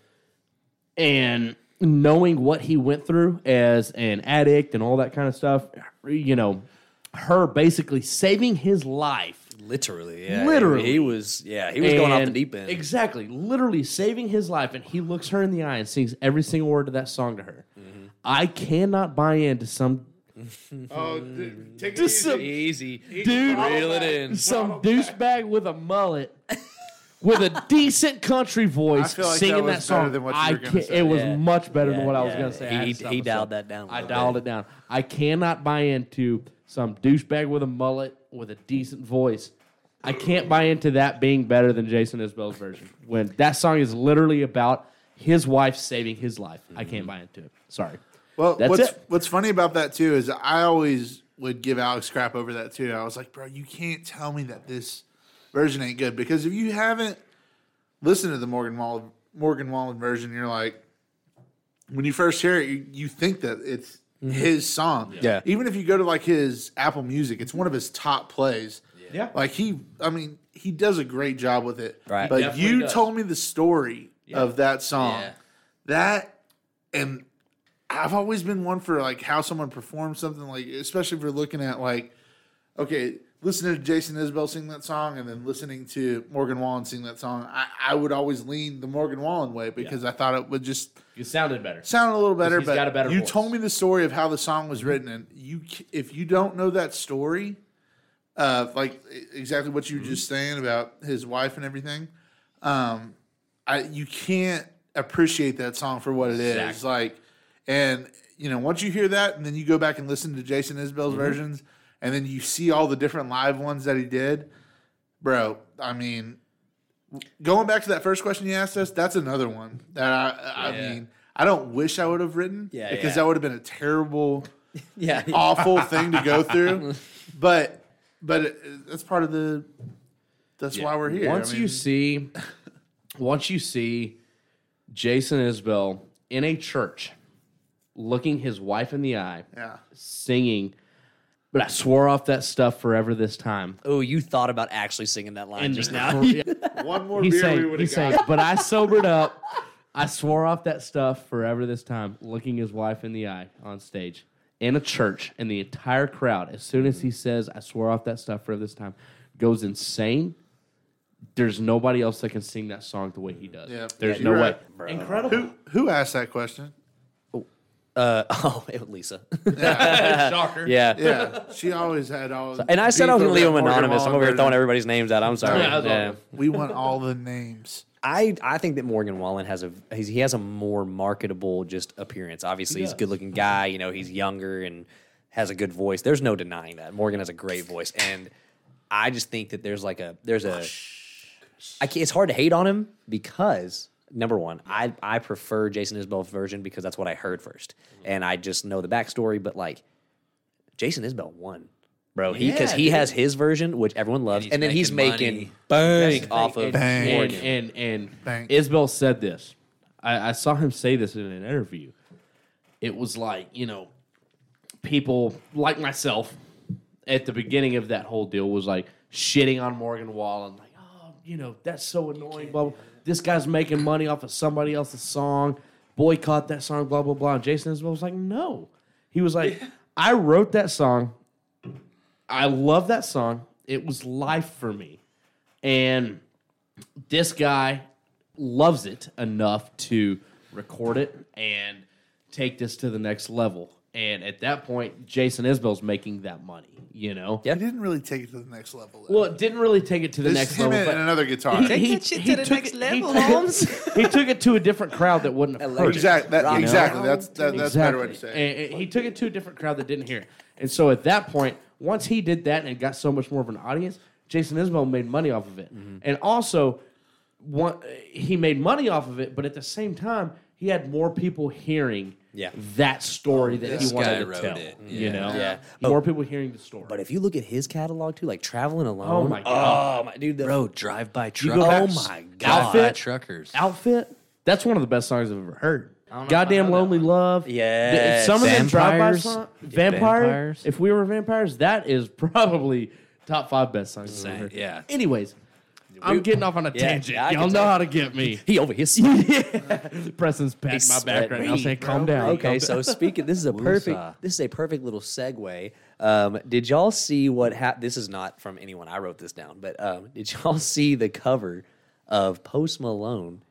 and knowing what he went through as an addict and all that kind of stuff, you know, her basically saving his life Literally, yeah. Literally. He was, yeah, he was going off the and- deep end. Exactly. Literally saving his life. And he looks her in the eye and sings every single word of that song to her. Mm-hmm. I cannot buy into some Oh, dude, take it Just some- Easy. dude, Reel it in. some douchebag with a mullet. With a decent country voice I feel like that singing was that, song, than what you I were gonna can't- say. it was Yeah. much better than Yeah, what I was yeah. going to say. I had He, to stop he myself. dialed that down. a I little dialed bit. it down. I cannot buy into some douchebag with a mullet with a decent voice. I can't buy into that being better than Jason Isbell's version. When that song is literally about his wife saving his life, I can't mm-hmm. buy into it. Sorry. Well, That's what's it. what's funny about that too is I always would give Alex crap over that too. I was like, bro, you can't tell me that this version ain't good because if you haven't listened to the Morgan Wallen Morgan Wallen version, you're like, when you first hear it, you, you think that it's Mm-hmm. his song. Yeah. Even if you go to like his Apple Music, it's one of his top plays. Yeah. Like he, I mean, he does a great job with it. Right. But you does. told me the story of that song. Yeah. That and I've always been one for like how someone performs something like, especially if you're looking at like, okay, listening to Jason Isbell sing that song and then listening to Morgan Wallen sing that song. I, I would always lean the Morgan Wallen way because I thought it would just You sounded better. Sounded a little better. But got a better you voice. told me the story of how the song was written, and you if you don't know that story, uh, like exactly what you were just saying about his wife and everything, um, I you can't appreciate that song for what it is. Exactly. Like, and you know, once you hear that, and then you go back and listen to Jason Isbell's Mm-hmm. versions, and then you see all the different live ones that he did, bro. I mean, going back to that first question you asked us, that's another one that I, I mean, I don't wish I would have written Yeah, because yeah. that would have been a terrible, Yeah. awful thing to go through. But, but it, that's part of the. That's why we're here. I Once you see, once you see Jason Isbell in a church, looking his wife in the eye, yeah, singing, but I swore off that stuff forever this time. Oh, you thought about actually singing that line just now. one more he beer we would he have sang, got. but I sobered up. I swore off that stuff forever this time, looking his wife in the eye on stage in a church, and the entire crowd, as soon as he says, I swore off that stuff forever this time, goes insane. There's nobody else that can sing that song the way he does. Yeah. There's Yeah, no you're way. right. Incredible. Who who asked that question? Uh, oh, Lisa. Shocker. yeah. Yeah, she always had all. And I said I was going to leave them anonymous. I'm Wallen over here throwing everybody's names out. I'm sorry. Yeah, Yeah. We want all the names. I I think that Morgan Wallen has a he's, he has a more marketable just appearance. Obviously, he's a good looking guy. You know, he's younger and has a good voice. There's no denying that Morgan has a great voice, and I just think that there's like a there's a I can't, it's hard to hate on him because number one, I I prefer Jason Isbell's version because that's what I heard first, mm-hmm. and I just know the backstory. But like, Jason Isbell won. Bro, he because Yeah, he dude. has his version, which everyone loves, he's and, then he's making making money. bank off of and, Bang. and, Morgan. and, and Bang. Isbell said this. I, I saw him say this in an interview. It was like, you know, people like myself at the beginning of that whole deal was like shitting on Morgan Wallen, like, you know, that's so annoying. Blah, blah. This guy's making money off of somebody else's song. Boycott that song, blah, blah, blah. And Jason Isbell was like, no. He was like, I wrote that song. I love that song. It was life for me. And this guy loves it enough to record it and take this to the next level. And at that point, Jason Isbell's making that money, you know? Yeah. He didn't really take it to the next level. Though. Well, it didn't really take it to the this next him level. and but another guitar. he, Take he- that he to the took next it- level, he took, Holmes. it, he took it to a different crowd that wouldn't have heard it. exactly. That, Rock exactly. That's that, that's a better way to say. It. And- and he took it to a different crowd that didn't hear it. And so at that point, once he did that and got so much more of an audience, Jason Isbell made money off of it. Mm-hmm. And also, one, he made money off of it, but at the same time, he had more people hearing Yeah. that story that This he wanted to wrote tell. it. You Yeah. know, Yeah. Oh. more people hearing the story. But if you look at his catalog too, like traveling alone, Oh my God. oh my dude, the, Bro, drive by You truckers. go oh my god, Outfit? truckers. Outfit, that's one of the best songs I've ever heard. if I Goddamn know that lonely love. Yes. Some of them drive-by Vampires? songs. Yeah, Vampire. Vampires. If we were vampires, that is probably top five best songs I've ever heard. yeah. Anyways, I'm getting off on a Yeah, tangent. yeah, I Y'all can know tell. how to get me. he over here. Preston's patting He's my back right now, sweating. saying, "Calm down." Okay, so speaking, this is a perfect. This is a perfect little segue. Um, did y'all see what happened? This is not from anyone. I wrote this down, but um, did y'all see the cover of Post Malone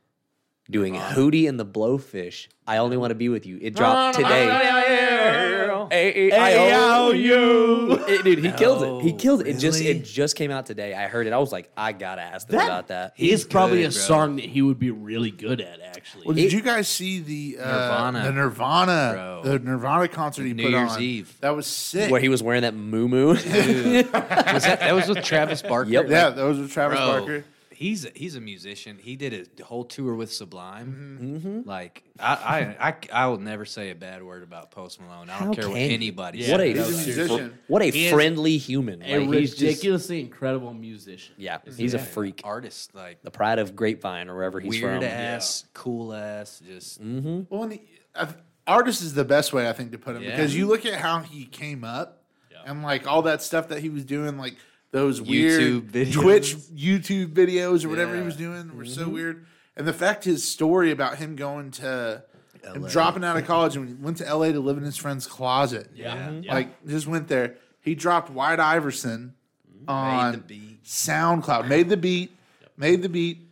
doing Hootie and the Blowfish? I only want to be with you. It dropped today. A-I-O-U. It- dude, he killed it. He No, killed it. It just really? it just came out today. I heard it. I was like, I gotta ask them That- about that. He's probably good, a bro. song that he would be really good at. Actually, Well, did you guys see the uh, Nirvana. the Nirvana Bro. the Nirvana concert he New put Year's on? Eve. That was sick. Where he was wearing that moo moo. was that, that was with Travis Barker. Yep. yeah, that was with Travis Bro, Barker. He's he's a musician. He did a whole tour with Sublime. Mm-hmm. Like I, I I I will never say a bad word about Post Malone. I don't How care what can you? anybody Yeah. what a He's a says. musician. what a He is friendly human. a Like, he's just- ridiculously incredible musician. yeah, he's a freak. artist, like The pride of Grapevine or wherever he's weird from. ass, cool ass, just Well, and he, I, artist is the best way I think to put him Yeah. because you look at how he came up and like all that stuff that he was doing, like those weird YouTube videos. Twitch YouTube videos or whatever he was doing were so mm-hmm. weird. And the fact his story about him going to him dropping out of college and went to LA to live in his friend's closet. Yeah. Yeah. Like just went there. He dropped White Iverson mm-hmm. on the beat. SoundCloud. Made the beat, made the beat,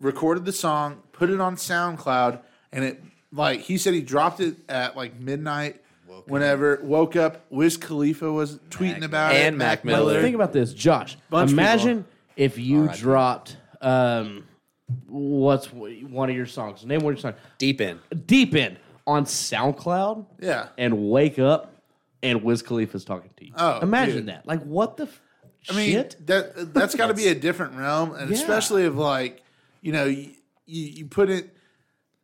recorded the song, put it on SoundCloud, and it like he said he dropped it at like midnight. Whenever woke up, Wiz Khalifa was tweeting about it. And Mac Miller. Think about this, Josh. Bunch imagine if you dropped um, what's one of your songs? Name one of your songs. Deep in. Deep in on SoundCloud. Yeah. And wake up, and Wiz Khalifa's talking to you. Oh, imagine dude. that. Like what the f- I mean, shit? that that's got to be a different realm, and Yeah. especially if like you know you, you you put it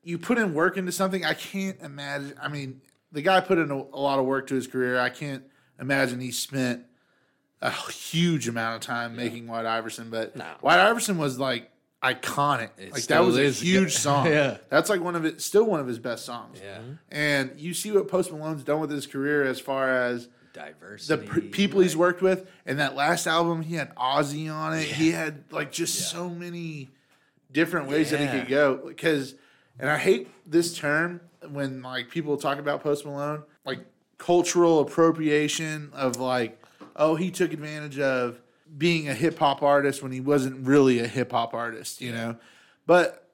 you put in work into something. I can't imagine. I mean, the guy put in a, a lot of work to his career. I can't imagine he spent a huge amount of time making White Iverson. But White Iverson was like iconic. like that was a huge song. Yeah. that's like one of it. Still one of his best songs. Yeah. and you see what Post Malone's done with his career as far as the diversity. pr- people he's worked with. And that last album, he had Ozzy on it. He had like just so many different ways that he could go. Because, and I hate this term when like people talk about Post Malone, like cultural appropriation of like, oh, he took advantage of being a hip hop artist when he wasn't really a hip hop artist, you know. But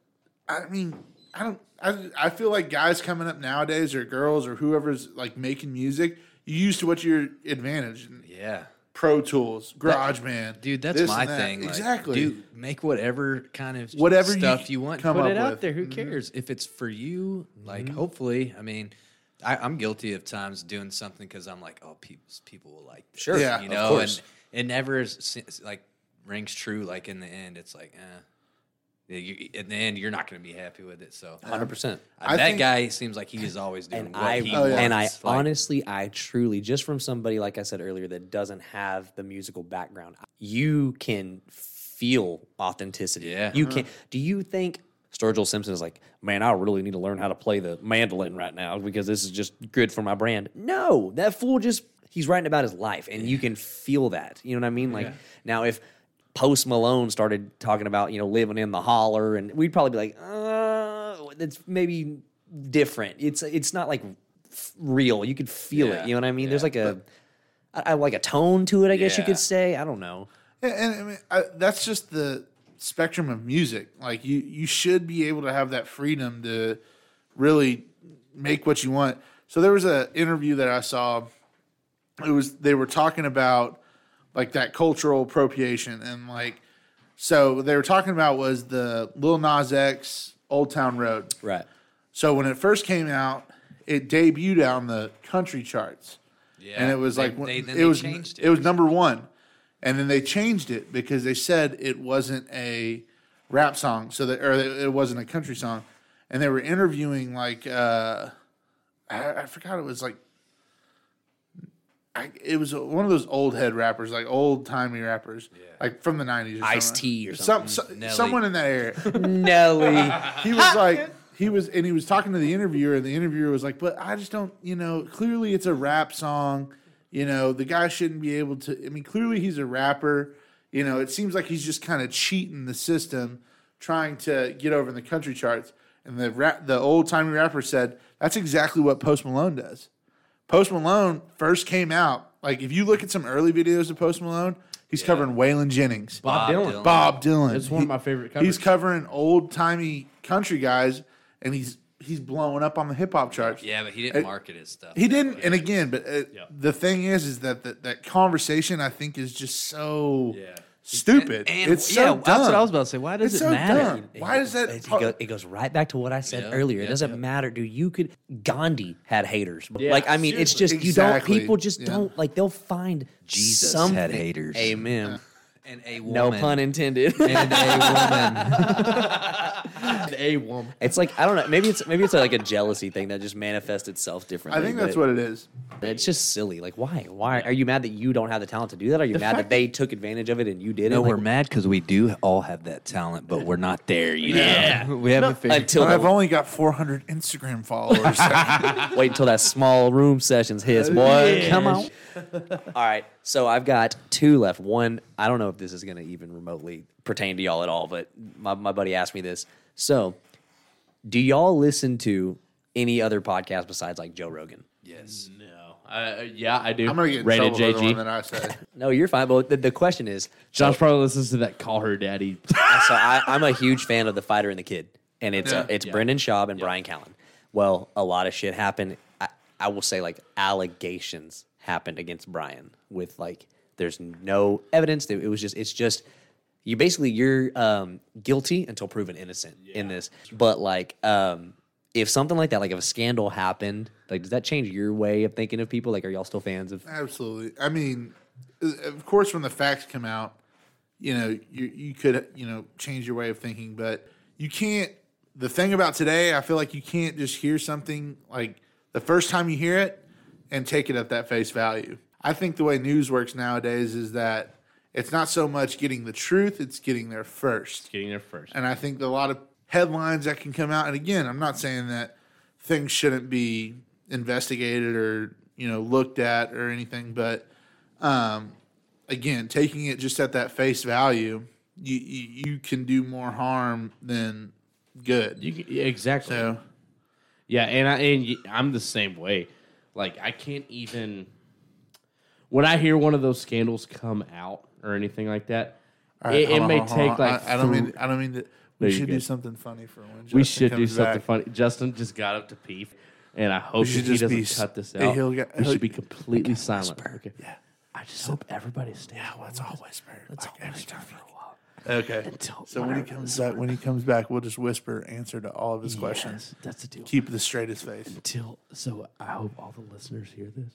I mean, I don't. I, I feel like guys coming up nowadays, or girls, or whoever's like making music, you use to what's your advantage. Yeah. Pro Tools, GarageBand, Dude, that's my that. thing. Like, exactly. Dude, make whatever kind of Whatever stuff you, want. come Put it out with. there. Who cares? If it's for you, like hopefully, I mean, I, I'm guilty of times doing something because I'm like, oh, people people will like this. Sure, Yeah, you know, and it never is, like rings true. Like in the end, it's like, eh. Yeah, You, in the end, you're not going to be happy with it. So Hundred percent. That think- guy seems like he is always doing And what I he Oh, yeah. and I. Like, honestly, I truly, just from somebody like I said earlier that doesn't have the musical background, you can feel authenticity. Yeah. you uh-huh. can. Do you think Sturgill Simpson is like, man, I really need to learn how to play the mandolin right now because this is just good for my brand? No, that fool just he's writing about his life, and you can feel that. You know what I mean? Like now, if Post Malone started talking about you know living in the holler, and we'd probably be like, uh, that's maybe different. It's it's not like f- real. You could feel Yeah, it. You know what I mean? There's like a I, I like a tone to it. I guess you could say. I don't know. Yeah, and I mean, I, that's just the spectrum of music. Like you, you should be able to have that freedom to really make what you want. So there was an interview that I saw. It was they were talking about like that cultural appropriation and like so they were talking about was the Lil Nas X Old Town Road. Right. So when it first came out, it debuted on the country charts. yeah, and it was they- like when- they, it was changed it was number one, and then they changed it because they said it wasn't a rap song, so that or it wasn't a country song, and they were interviewing like uh, I, I forgot it was like. I, it was one of those old head rappers, like old timey rappers, like from the nineties. Ice-T or Some, so- someone in that area. Nelly. he was like he was and he was talking to the interviewer and the interviewer was like but i just don't you know clearly it's a rap song you know the guy shouldn't be able to i mean clearly he's a rapper you know it seems like he's just kind of cheating the system trying to get over in the country charts. And the rap, the old timey rapper said that's exactly what post malone does post malone first came out like if you look at some early videos of post malone he's covering waylon jennings Bob, Bob Dylan. Dylan. Bob Dylan. It's one of my favorite covers. He's covering old timey country guys, and he's he's blowing up on the hip hop charts. Yeah, but he didn't Uh, market his stuff. He didn't, and again, but uh, Yeah. the thing is, is that that, that conversation I think is just so Yeah. Stupid. And- it's so yeah, dumb. that's what I was about to say. Why does It's it so matter? dumb. Why does that? It, go- it goes right back to what I said Yeah, earlier. It doesn't yeah. matter, dude. You could Gandhi had haters. Yeah, like I mean, it's just you don't. People just Yeah. don't like. They'll find Jesus something. had haters. Amen. And a woman. No pun intended. And a woman. and A woman. it's like I don't know. Maybe it's maybe it's like a jealousy thing that just manifests itself differently. I think that's what it is. It's just silly. Like why? Why are you mad that you don't have the talent to do that? Are you mad that they took advantage of it and you didn't? No, Like, we're mad because we do all have that talent, but we're not there. You know? we haven't figured. until But I've the, only got 400 Instagram followers. wait until that small room sessions hits, boy. Come on. All right, so I've got two left. One, I don't know if this is going to even remotely pertain to y'all at all, but my, my buddy asked me this. So, do y'all listen to any other podcast besides like Joe Rogan? yes. No. Uh, yeah, I do. I'm gonna get in Rated trouble for the one JG. that I said. No, you're fine. But the, the question is, Josh probably listens to that Call Her Daddy. so I, I'm a huge fan of the fighter and the kid, and it's uh, Yeah. it's Brendan Schaub and Brian Callen. Well, a lot of shit happened. I, I will say like allegations happened against Brian with like there's no evidence. It was just it's just you basically you're um, guilty until proven innocent in this. But like um, if something like that, like if a scandal happened, like does that change your way of thinking of people? Like, are y'all still fans of? Absolutely. I mean, of course, when the facts come out, you know, you you could you know change your way of thinking, but you can't. The thing about today, I feel like you can't just hear something like the first time you hear it and take it at that face value. I think the way news works nowadays is that it's not so much getting the truth; it's getting there first. Getting there first. And I think a lot of headlines that can come out, and again, I'm not saying that things shouldn't be investigated or you know looked at or anything, but um, again, taking it just at that face value, you you, you can do more harm than good. You can, exactly. So Yeah, and I and I'm the same way. Like I can't even when I hear one of those scandals come out or anything like that. all right, it, it on, may hold on, hold take like I, I don't mean I don't mean that we should do something funny for when Justin we should do something back. funny. Justin just got up to pee, and I hope he doesn't be cut this out. he'll get- we should be completely silent. Okay. Yeah. I just hope everybody stays. Yeah, let's all whisper. Let's like all every Okay. Until So when he comes back, when he comes back, we'll just whisper answer to all of his questions. That's the deal. Keep the straightest face. Until so, I hope all the listeners hear this.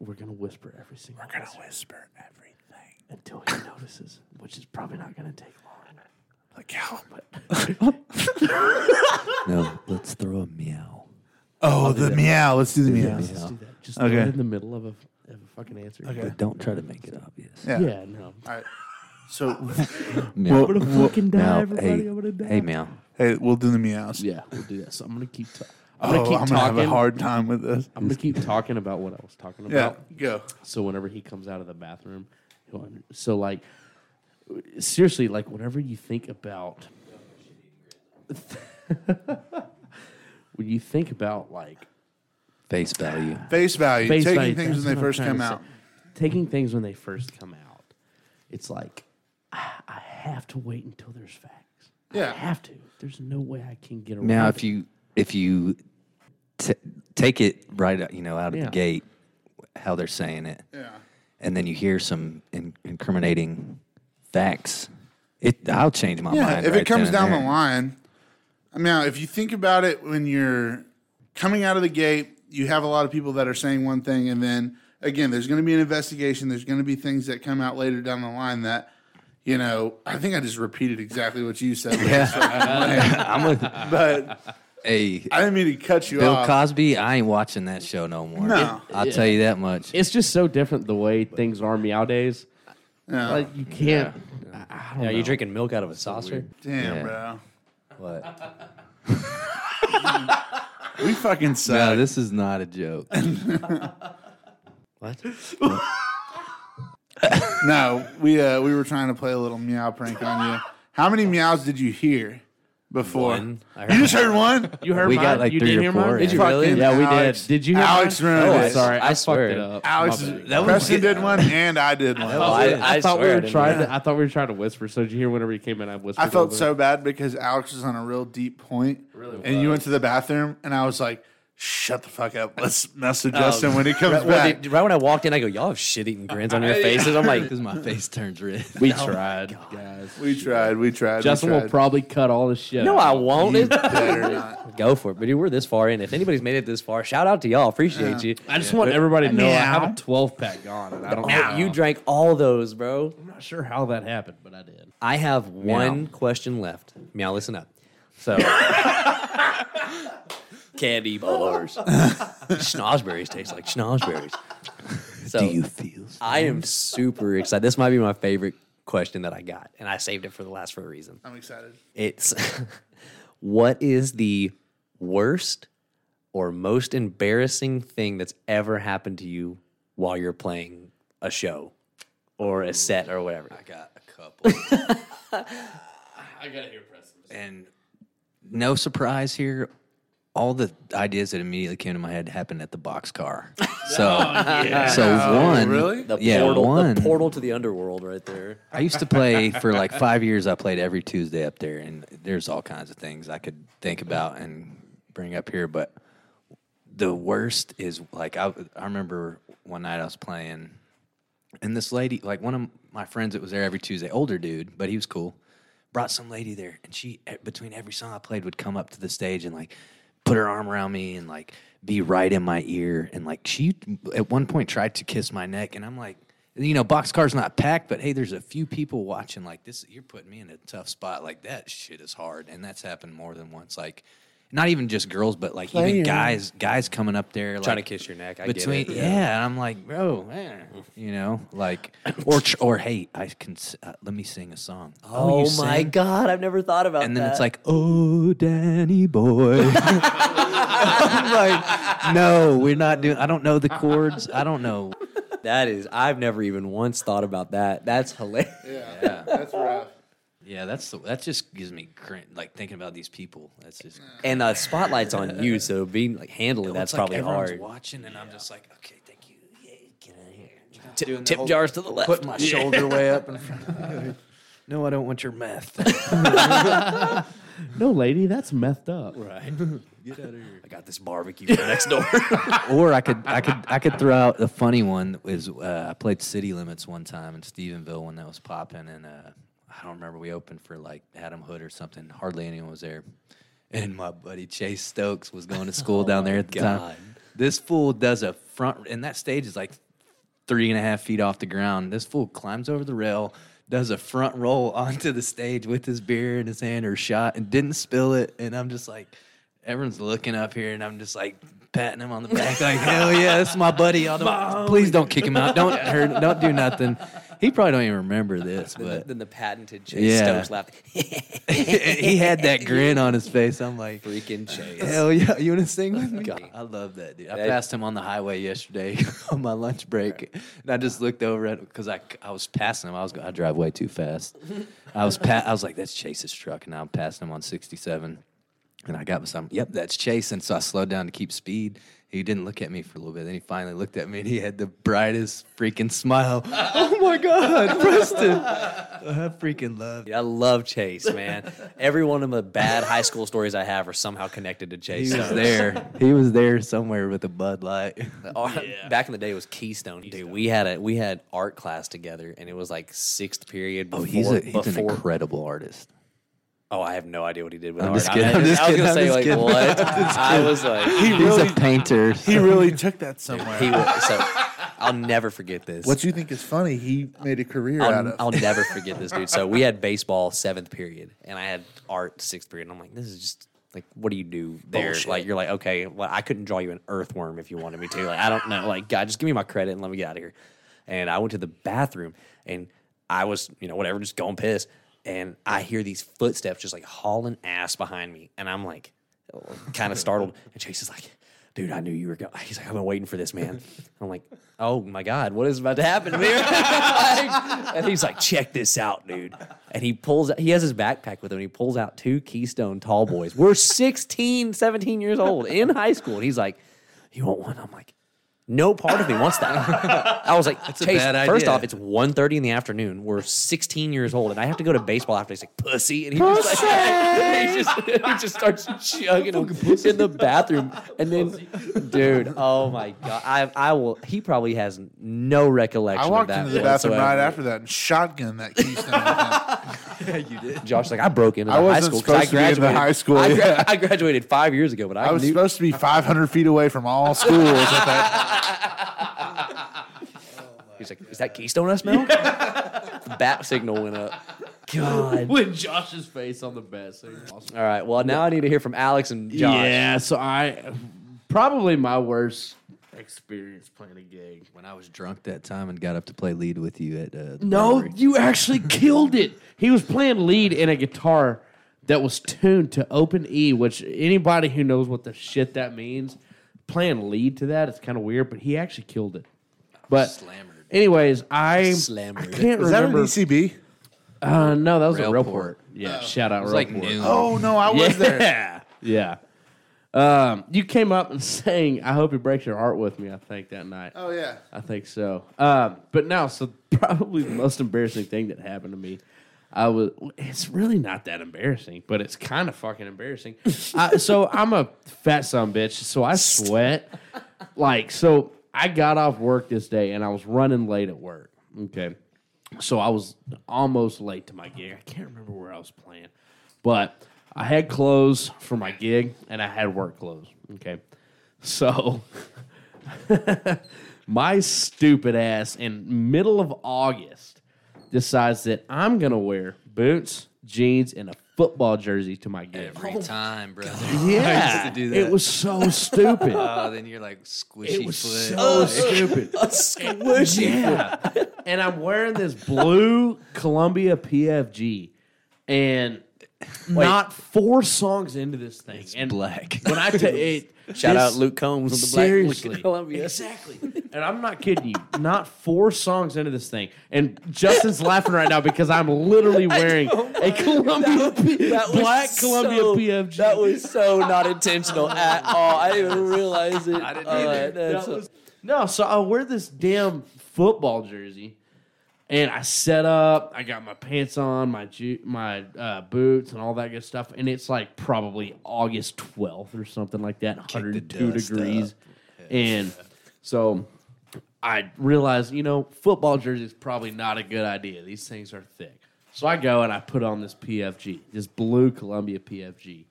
We're gonna whisper every single. We're gonna answer whisper everything. until he notices, which is probably not gonna take long. Like how? No, let's throw a meow. Oh, the meow. Let's do the meow. Let's just do that. Just Okay. throw it in the middle of a, of a fucking answer. Okay. But don't try to make it obvious. Yeah. Yeah, no. All right. So, Meow. I'm gonna fucking die, Meow. everybody. Hey, I'm gonna die. hey, meow. hey, we'll do the meows. Yeah, we'll do that. So I'm gonna keep. Ta- Oh, I'm gonna oh, keep I'm gonna talking. have a hard time with this. I'm gonna keep talking about what I was talking about. Yeah, about. go. So whenever he comes out of the bathroom, he'll under- so like seriously, like whenever you think about when you think about like Face value. Face value. face taking value, things that's when they I'm first trying come to out. taking things when they first come out, it's like I, I have to wait until there's facts. Yeah. I have to. There's no way I can get around. Now, it. if you if you t- take it right, you know, out of Yeah. the gate, how they're saying it, Yeah. and then you hear some in- incriminating facts, it I'll change my Yeah, mind. if right it comes then and down the line, I mean, if you think about it, when you're coming out of the gate, you have a lot of people that are saying one thing, and then again, there's going to be an investigation. There's going to be things that come out later down the line that, you know, I think I just repeated exactly what you said. I'm with but hey I didn't mean to cut you Bill off. Cosby. I ain't watching that show no more. No. I'll tell you that much. it's just so different the way things are nowadays. Yeah. Like you can't. I, I don't Yeah, know. you drinking milk out of a saucer? Damn, Yeah. bro. What? We fucking suck. No, this is not a joke. What? No, we uh, we were trying to play a little meow prank on you. How many meows did you hear before? One. I You heard- just heard one. You heard We mine? got like you three did or hear four, mine? Did you really? Yeah, we Alex- did. Did you hear Alex mine? ruined Oh, it. sorry, I, I fucked swear. it up. Alex, My bad. That was Preston good. did one, and I did one. Oh, I, I, I thought we swear I were didn't trying hear to. I thought we were trying to whisper. So did you hear whenever you came in? I whispered. I felt over so bad because Alex was on a real deep point, and you went to the bathroom, and I was like, "Shut the fuck up. Let's mess with oh. Justin when he comes Right, well, back." dude, right when I walked in, I go, "Y'all have shit-eating grins on your faces." I'm like, Because my face turns red. We oh tried, guys. we tried. We tried. Justin we will tried. probably cut all the shit. "No, out. I won't." You better not. Go for it. But dude, we're this far in. If anybody's made it this far, shout out to y'all. Appreciate you. I just want everybody to know I have a 12 pack gone, and I don't. Oh, you drank all those, bro. I'm not sure how that happened, but I did. I have one question left. Meow, listen up. So, candy bars. Schnozberries taste like schnozberries. So, Do you feel? I am super excited. This might be my favorite question that I got, and I saved it for the last for a reason. I'm excited. It's what is the worst or most embarrassing thing that's ever happened to you while you're playing a show or a set or whatever? I got a couple. I gotta hear Preston. and no surprise here. All the ideas that immediately came to my head happened at the box car. So, so one, really? The yeah, portal, one. the portal to the underworld, right there. I used to play for like five years. I played every Tuesday up there, and there's all kinds of things I could think about and bring up here. But the worst is like I, I remember one night I was playing, and this lady, like one of my friends that was there every Tuesday, older dude, but he was cool, brought some lady there, and she eh, between every song I played would come up to the stage and like put her arm around me and like be right in my ear, and like she at one point tried to kiss my neck, and I'm like. You know, boxcar's not packed, but hey, there's a few people watching. Like this, you're putting me in a tough spot. Like that shit is hard, and that's happened more than once. Like, not even just girls, but like even guys, guys coming up there, Trying to kiss your neck. I between get it. yeah. and I'm like, bro, man, you know, like or tr- or hey, I can uh, let me sing a song. Oh, you my sing? God. I've never thought about that. And that. then it's like, oh, Danny boy. I'm like, no, we're not doing. I don't know the chords. I don't know. that is, I've never even once thought about that. That's hilarious. Yeah, Yeah, that's rough. Yeah, that's the, that just gives me crin Like thinking about these people. That's just. And the spotlight's on you, so being like handling It's that's like probably everyone's hard. watching, and I'm just like, okay, thank you. Yeah, get out of here. Tip, Doing the tip whole- jars to the left. Put my shoulder way up in front. of No, I don't want your meth. No, lady, that's methed up. Right. Get out of here. I got this barbecue from next door. or I could I could I could throw out the funny one is uh, I played City Limits one time in Stephenville when that was popping and uh, I don't remember we opened for like Adam Hood or something. Hardly anyone was there. And my buddy Chase Stokes was going to school down oh there at the God. time. This fool does a front and that stage is like three and a half feet off the ground. This fool climbs over the rail, does a front roll onto the stage with his beer in his hand or shot and didn't spill it. And I'm just like, everyone's looking up here and I'm just like patting him on the back, like, hell yeah, that's my buddy. Don't, please don't kick him out. Don't hurt, don't do nothing. He probably don't even remember this, but then the patented Chase Yeah. Stokes laughed. he had that grin on his face. I'm like, Freaking Chase. Hell yeah, you want to sing with me? God. I love that dude. I That- passed him on the highway yesterday on my lunch break, and I just looked over at him because I, I was passing him. I was I drive way too fast. I was pa- I was like, that's Chase's truck, and now I'm passing him on 67, and I got some. Yep, that's Chase, and so I slowed down to keep speed. He didn't look at me for a little bit. Then he finally looked at me, and he had the brightest freaking smile. oh my God, Preston! I freaking love. I love Chase, man. Every one of the bad high school stories I have are somehow connected to Chase. He was there. He was there somewhere with a Bud Light. Oh, Back in the day, it was Keystone. Dude, we had a we had art class together, and it was like sixth period. Before, Oh, he's a, he's an incredible artist. Oh, I have no idea what he did with I'm art. just kidding, I, I'm just I was gonna say I'm like just what? kidding. I was like He He's really, a painter. he really took that somewhere. he was, so I'll never forget this. what you think is funny, he made a career out I'll, of. I'll never forget this dude. So we had baseball seventh period, and I had art sixth period. And I'm like, this is just like, what do you do there? Bullshit. Like, you're like, okay, well, I couldn't draw you an earthworm if you wanted me to. Like, I don't know. Like, God, just give me my credit and let me get out of here. And I went to the bathroom, and I was, you know, whatever, just going piss. And I hear these footsteps just like hauling ass behind me, and I'm like, kind of startled. And Chase is like, dude, I knew you were going. He's like, I've been waiting for this, man. I'm like, oh my God, what is about to happen to me? Like, and he's like, check this out, dude. And he pulls, he has his backpack with him. And he pulls out two Keystone tall boys. We're 16, 17 years old in high school. And he's like, you want one? I'm like, no part of me wants that. I was like, a Chase, bad first idea. off, it's 1.30 in the afternoon. We're 16 years old, and I have to go to baseball after. He's like, pussy. And he just, like, he just, he just starts chugging them in the bathroom. And then, dude, oh my God. I, I will, he probably has no recollection I of walked that into the bathroom whatsoever. right after that and shotgun that Keystone. with did. Josh, like, I broke into the I high wasn't school. 'cause I supposed to be in the graduated. high school, I, gra- yeah. I graduated five years ago, but I, I was knew, supposed to be 500 feet away from all schools at that. He's like, is that Keystone I smell? Bat signal went up. God. With Josh's face on the bat. So awesome. All right. Well, now I need to hear from Alex and Josh. Yeah, so I probably my worst experience playing a gig. When I was drunk that time and got up to play lead with you at uh, the No, brewery. you actually killed it. He was playing lead in a guitar that was tuned to open E, which anybody who knows what the shit that means, playing lead to that, it's kind of weird, but he actually killed it. But Slammered. anyways, I, Slammered. I can't Is that an remember. ECB? uh, no, that was a Railport. Railport. Yeah, shout out It was like Railport. noon. Oh, no, I was there. Yeah, yeah. Um, you came up and sang "I hope he breaks your heart" with me. I think that night. Oh, yeah. I think so. Um, but now, so probably the most embarrassing thing that happened to me. I was. It's really not that embarrassing, but it's kind of fucking embarrassing. I, so I'm a fat son bitch. So I sweat. Like so, I got off work this day and I was running late at work. Okay, so I was almost late to my gig. I can't remember where I was playing, but I had clothes for my gig and I had work clothes. Okay, so my stupid ass in middle of August decides that I'm gonna wear boots, jeans, and a football jersey to my gig. Every oh time, brother. Yeah, to do that. it was so stupid. Oh, then you're like squishy it was foot. so stupid. a Squishy. Yeah, and I'm wearing this blue Columbia PFG, and not four songs into this thing, and black. When I tell it, Shout out Luke Combs on the Black Seriously, Columbia. exactly. And I'm not kidding you. Not four songs into this thing, and Justin's laughing right now because I'm literally wearing a Columbia P- That was black Columbia so- PFG. That was so not intentional at all. I didn't even realize it. I didn't Uh, either. No, so I wear this damn football jersey, And I set up. I got my pants on, my ju- my uh, boots, and all that good stuff. And it's like probably August twelfth or something like that, one hundred two dust degrees. And so I realized, you know, football jersey is probably not a good idea. These things are thick. So I go and I put on this PFG, this blue Columbia PFG.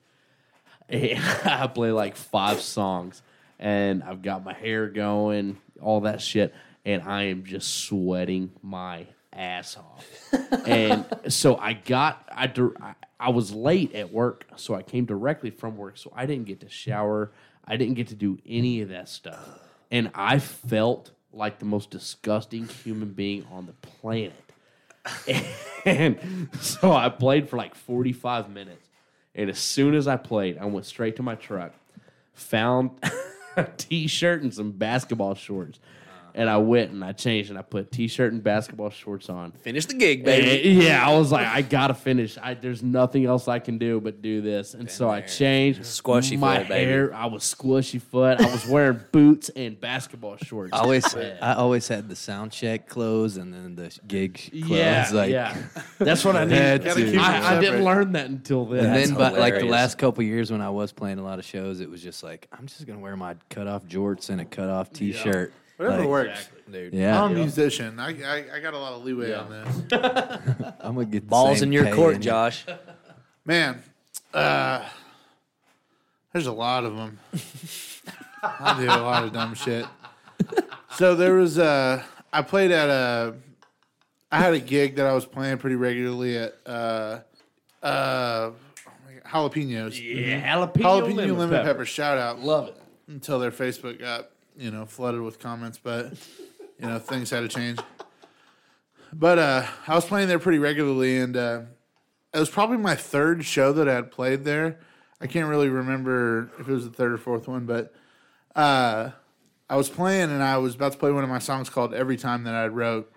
And I play like five songs and I've got my hair going, all that shit, and I am just sweating my ass off. and so I got I, I was late at work, so I came directly from work, so I didn't get to shower. I didn't get to do any of that stuff. And I felt like the most disgusting human being on the planet. And so I played for like 45 minutes. And as soon as I played, I went straight to my truck, found a t shirt and some basketball shorts. And I went and I changed and I put t shirt and basketball shorts on. Finish the gig, And, baby. yeah, I was like, I gotta finish. I, there's nothing else I can do but do this. And so I changed. Squishy my foot, baby. hair. I was squishy foot. I was wearing boots and basketball shorts. I always, I always had the sound check clothes and then the gig clothes. yeah, like, yeah. That's what I Had need. to. Keep them I, I didn't learn that until then. And then, but like the last couple years when I was playing a lot of shows, it was just like I'm just gonna wear my cut off jorts and a cut off t-shirt. Whatever Like, works. Dude. Yeah, I'm a musician. I, I I got a lot of leeway on this. I'm gonna get the Balls same in your pay court, and- Josh. Man, uh, there's a lot of them. I do a lot of dumb shit. So there was uh, I played at a, I had a gig that I was playing pretty regularly at uh, uh, oh my God, jalapenos. yeah, jalapeno, Jalapeno lemon, lemon, pepper. pepper. Shout out. Love it. until their Facebook got you know flooded with comments, but you know things had to change. But uh, I was playing there pretty regularly, and uh, it was probably my third show that I had played there. I can't really remember if it was the third or fourth one, but uh, I was playing and I was about to play one of my songs called "Every Time" that I wrote,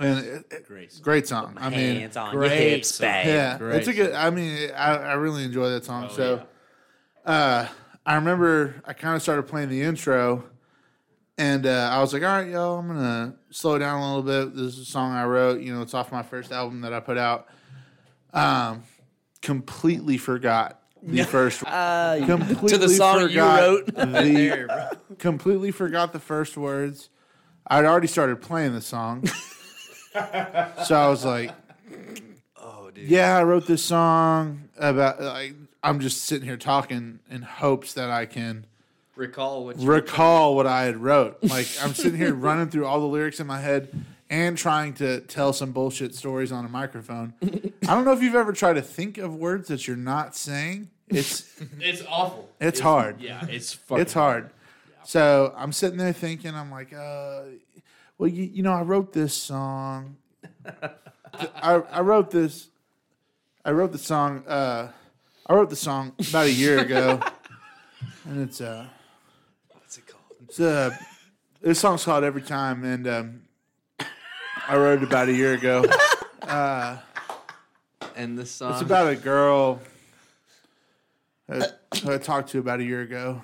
and it, it- Great. great song. I mean, Hands on great your hips, babe. yeah, Great it's a good. I mean, I, I really enjoy that song. so, uh, I remember I kind of started playing the intro, and uh, I was like, "All right, yo, I'm gonna slow down a little bit. This is a song I wrote. You know, it's off my first album that I put out." Um, completely forgot the first. completely To the song you wrote. the- completely forgot the first words. I'd already started playing the song, so I was like, Oh, dude. yeah, I wrote this song about like I'm just sitting here talking in hopes that I can Recall what you recall what I had wrote. Like I'm sitting here running through all the lyrics in my head and trying to tell some bullshit stories on a microphone. I don't know if you've ever tried to think of words that you're not saying. It's It's awful. it's hard. Yeah, it's fucking It's hard. So I'm sitting there thinking, I'm like, uh, well, you, you know, I wrote this song. I, I wrote this. I wrote the song. Uh, I wrote the song about a year ago, and it's uh, What's it called? It's uh, this song's called "Every Time," and um, I wrote it about a year ago. And the song. It's about a girl. that- Who I talked to about a year ago.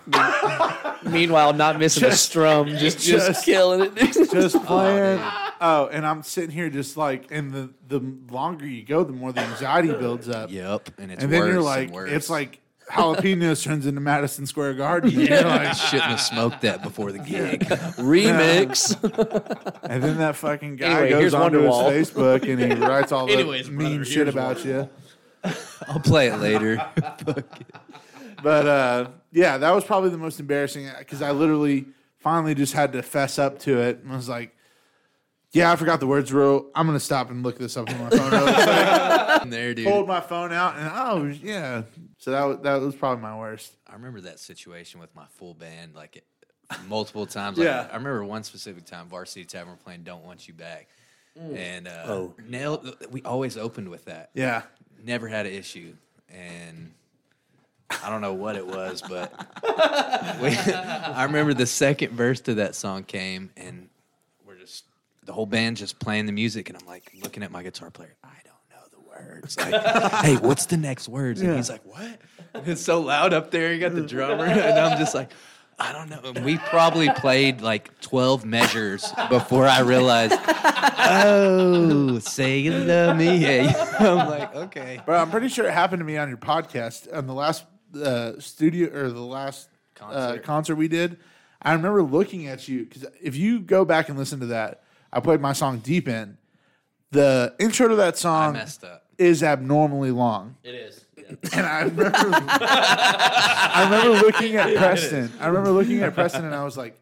Meanwhile, not missing a strum, just just, just- killing it. just playing. Oh, and I'm sitting here just like, and the the longer you go, the more the anxiety builds up. Yep, and it's and then worse you're and like, worse. it's like jalapenos turns into Madison Square Garden. And you're like, shouldn't have smoked that before the gig. Remix. and then that fucking guy Anyway, goes here's onto his Wonderwall. Facebook and he writes all the Anyways, mean brother, shit here's about you. I'll play it later. But uh, yeah, that was probably the most embarrassing because I literally finally just had to fess up to it and was like, "Yeah, I forgot the words real. I'm gonna stop and look this up on my phone." real quick." there, dude. pulled my phone out and oh yeah. So that was, that was probably my worst. I remember that situation with my full band, like multiple times. Like, Yeah. I remember one specific time, Varsity Tavern playing "Don't Want You Back," and uh, Oh. nailed. We always opened with that. Yeah. Never had an issue, and I don't know what it was, but we, I remember the second verse to that song came, and we're just the whole band just playing the music, and I'm like looking at my guitar player. I don't know the words. Like, hey, what's the next words? And he's like, what? And it's so loud up there. You got the drummer, and I'm just like. I don't know. We probably played like 12 measures before I realized, oh, say you love me. Yeah. I'm like, okay. But I'm pretty sure it happened to me on your podcast on the last uh, studio or the last concert. Uh, concert we did. I remember looking at you because if you go back and listen to that, I played my song Deep In. The intro to that song messed up. Is abnormally long. It is. And I remember, I remember looking at Preston. I remember looking at Preston, and I was like,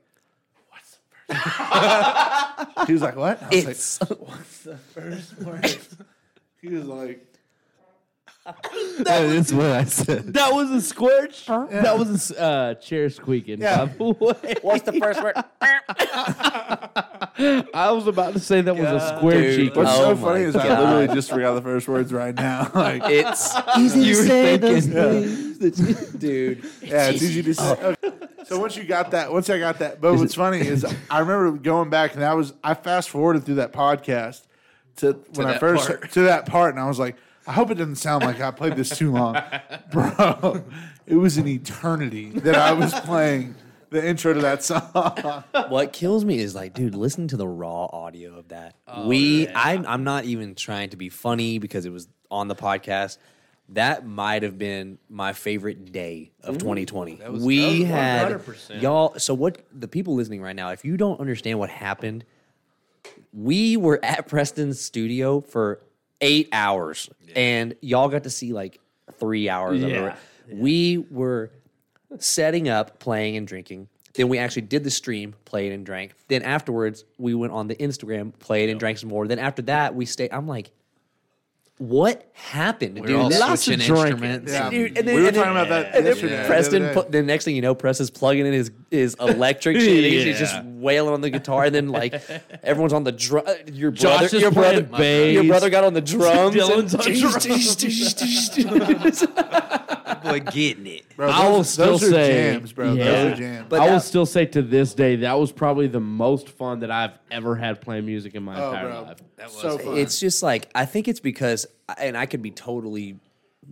"What's the first?" he was like, "What?" I was It's like, "What's the first word?" He was like, That's what I said. That was a squirch. That was a uh, chair squeaking. Yeah. By the way. what's the first word? I was about to say that was a square Dude, cheek. "What's Oh so funny my is I God. literally just forgot the first words right now." Like, It's easy You were thinking. dude. Yeah, it's easy to say. Okay. So once you got that, once I got that, but what's funny is I remember going back and that was I fast forwarded through that podcast to, when I that first part. to that part, and I was like, I hope it doesn't sound like I played this too long, bro. It was an eternity that I was playing the intro to that song. What kills me is like, dude, listen to the raw audio of that. we, I'm, I'm not even trying to be funny because it was on the podcast. That might have been my favorite day of 2020. we had 100%. y'all. So what? The people listening right now, if you don't understand what happened, we were at Preston's studio for eight hours, and y'all got to see like three hours of Yeah. it. We were setting up, playing, and drinking. Then we actually did the stream, played and drank. Then afterwards, we went on the Instagram, played and drank some more. Then after that, we stayed. I'm like, what happened, We're dude? all Lots switching of instruments. Yeah. Dude, and then- we were and then- talking about that And then yesterday. the Preston, other put, day. the next thing you know, Press is plugging in his his electric shit. He's, he's just wailing on the guitar, and then like everyone's on the drum. Uh, your Josh brother, is your brother, playing bass. your brother got on the drums. Dylan's on drums. Boy, getting it. Bro, I will still those are say, jams, bro. yeah. Those are jams. But I will that- still say to this day that was probably the most fun that I've ever had playing music in my oh, entire bro, life. that was so fun. It's just like I think it's because, and I could be totally,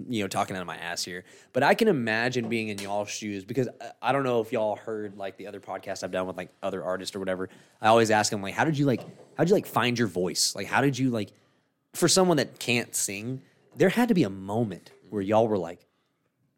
you know, talking out of my ass here, but I can imagine being in y'all's shoes because I- don't know if y'all heard like the other podcasts I've done with like other artists or whatever. I always ask them like, how did you like, how did you like find your voice? Like, how did you like, for someone that can't sing, there had to be a moment where y'all were like,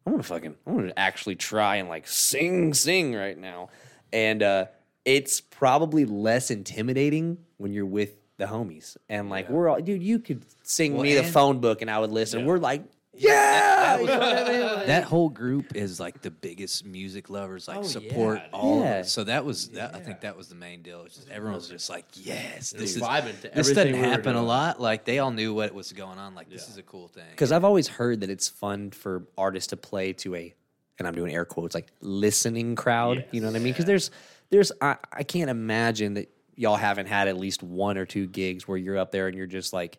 I want to fucking, I want to actually try and like sing, sing right now. And uh, it's probably less intimidating when you're with the homies. And like, we're all, dude, you could sing Well, me the phone book and I would listen. We're like, yeah. You know what I mean? Like- That whole group is like the biggest music lovers, like Oh, support yeah, all. Yeah. Of it. So that was that. I think that was the main deal. It's just everyone was just like, "Yes, this is vibing to this everything doesn't we were happen a doing. lot." Like they all knew what was going on. Like this is a cool thing. Because I've always heard that it's fun for artists to play to a, and I'm doing air quotes, like listening crowd. You know what I mean? Because there's, there's, I, I can't imagine that y'all haven't had at least one or two gigs where you're up there and you're just like,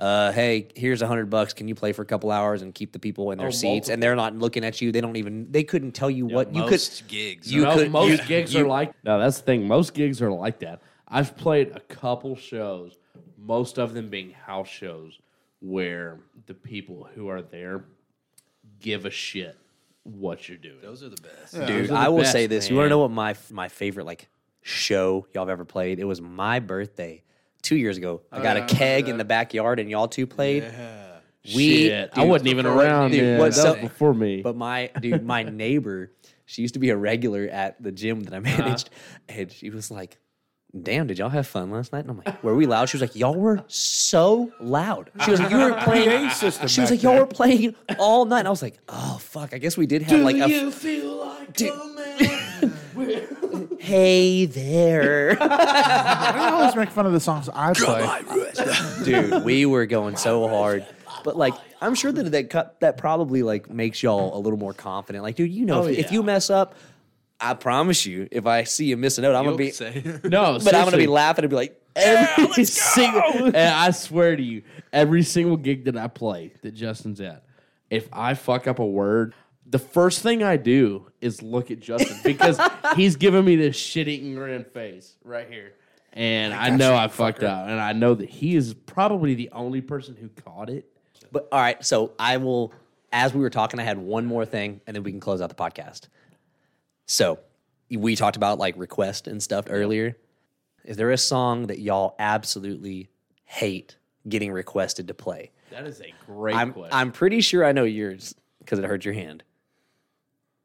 uh, hey, here's a hundred bucks. Can you play for a couple hours and keep the people in their Oh, seats? And they're not looking at you. They don't even. They couldn't tell you what you could. most gigs. You no, could. most you- gigs you- are like no. That's the thing. Most gigs are like that. I've played a couple shows, most of them being house shows, where the people who are there give a shit what you're doing. Those are the best. Dude, the I will best, say this. You want to know what my my favorite like show y'all have ever played? It was my birthday two years ago. I got a I a remember keg in the backyard, and y'all two played. We, Shit, I dude, wasn't even around. dude, then. what- that so- was before me. But my dude, my neighbor, she used to be a regular at the gym that I Uh-huh. managed, and she was like, "Damn, did y'all have fun last night?" And I'm like, "Were we loud?" She was like, "Y'all were so loud." She was like, "You were playing." system She was back like, "Y'all there. were playing all night." And I was like, "Oh fuck, I guess we did have like a." feel like Dude. Hey there. I always make fun of the songs I play. dude we were going so hard but like i'm sure that that cut that probably like makes y'all a little more confident like dude you know Oh, if, if you mess up i promise you if i see you miss a note i'm gonna be say. no, but i'm gonna be laughing and be like every single and I swear to you, every single gig that I play that Justin's at, if I fuck up a word, the first thing I do is look at Justin because he's giving me this shit eating grin face right here. And I, know I fucked up. And I know that he is probably the only person who caught it. but all right so i will as we were talking i had one more thing and then we can close out the podcast so we talked about like request and stuff earlier. Is there a song that y'all absolutely hate getting requested to play? That is a great I'm question. I'm pretty sure I know yours because it hurt your hand.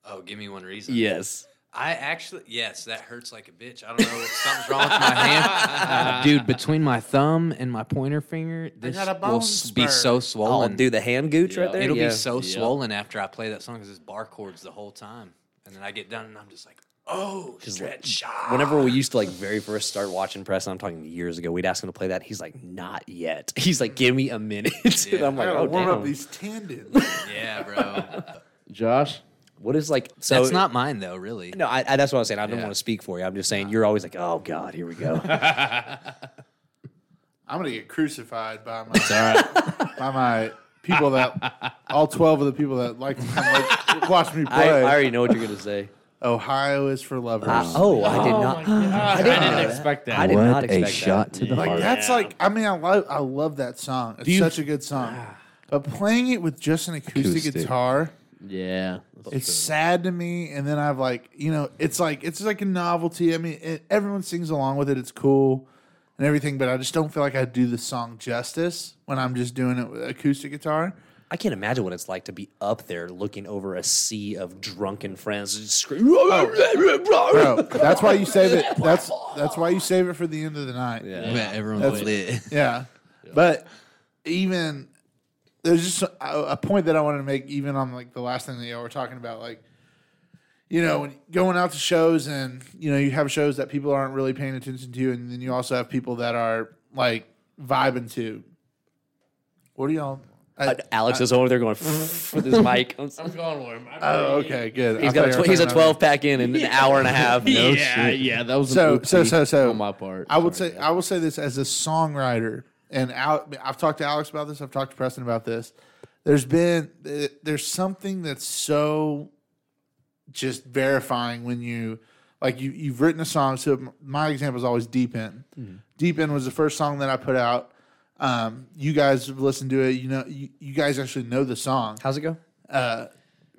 Oh, give me one reason. Yes. I actually, yes, that hurts like a bitch. I don't know if something's wrong with my hand, dude. Between my thumb and my pointer finger, this will bone s- be spur. so Oh, swollen. do the hand gooch right there. It'll Yeah. be so swollen after I play that song because it's bar chords the whole time, and then I get done and I'm just like, oh, stretch. Whenever we used to like very first start watching press, I'm talking years ago, we'd ask him to play that. He's like, not yet. He's like, give me a minute. and I'm like, gotta oh warm damn. up these tendons. Yeah, bro. Josh, What is like? So That's not mine though, really. No, I, I, that's what I was saying. I don't Yeah. want to speak for you. I'm just saying you're always like, oh god, here we go. I'm gonna get crucified by my by my people that all twelve of the people that like like, watch me play. I already know what you're gonna say. Ohio is for lovers. Ah, oh, I did oh not. I didn't didn't, expect that. I did what not a expect shot that. to the like heart. that's like I mean I love I love that song. It's you- such a good song. Ah. But playing it with just an acoustic, Acoustic. guitar, Yeah. it's sad to me. And then I've like you know it's like it's like a novelty. I mean it, everyone sings along with it. It's cool and everything. But I just don't feel like I do the song justice when I'm just doing it with acoustic guitar. I can't imagine what it's like to be up there looking over a sea of drunken friends just scream. Oh. Bro, that's why you save it. That's that's why you save it for the end of the night. Yeah. Yeah, everyone's That's- lit. But even there's just a, a point that I wanted to make, even on like the last thing that y'all were talking about, like you know, when going out to shows and you know you have shows that people aren't really paying attention to, and then you also have people that are like vibing to. What are y'all? I, Uh, Alex is over there going with his mic. I'm going with him. I oh, okay, good. He's I got a tw- he's a 12 pack in in an hour and a half. yeah, yeah, that was So- an so- so- so- on my part. I would Sorry, say guys. I will say this as a songwriter, and Al, I've talked to Alex about this. I've talked to Preston about this. There's been there's something that's so just verifying when you like you you've written a song. So my example is always Deep End. Deep End was the first song that I put out. Um, you guys have listened to it. You know, you, you guys actually know the song. How's it go?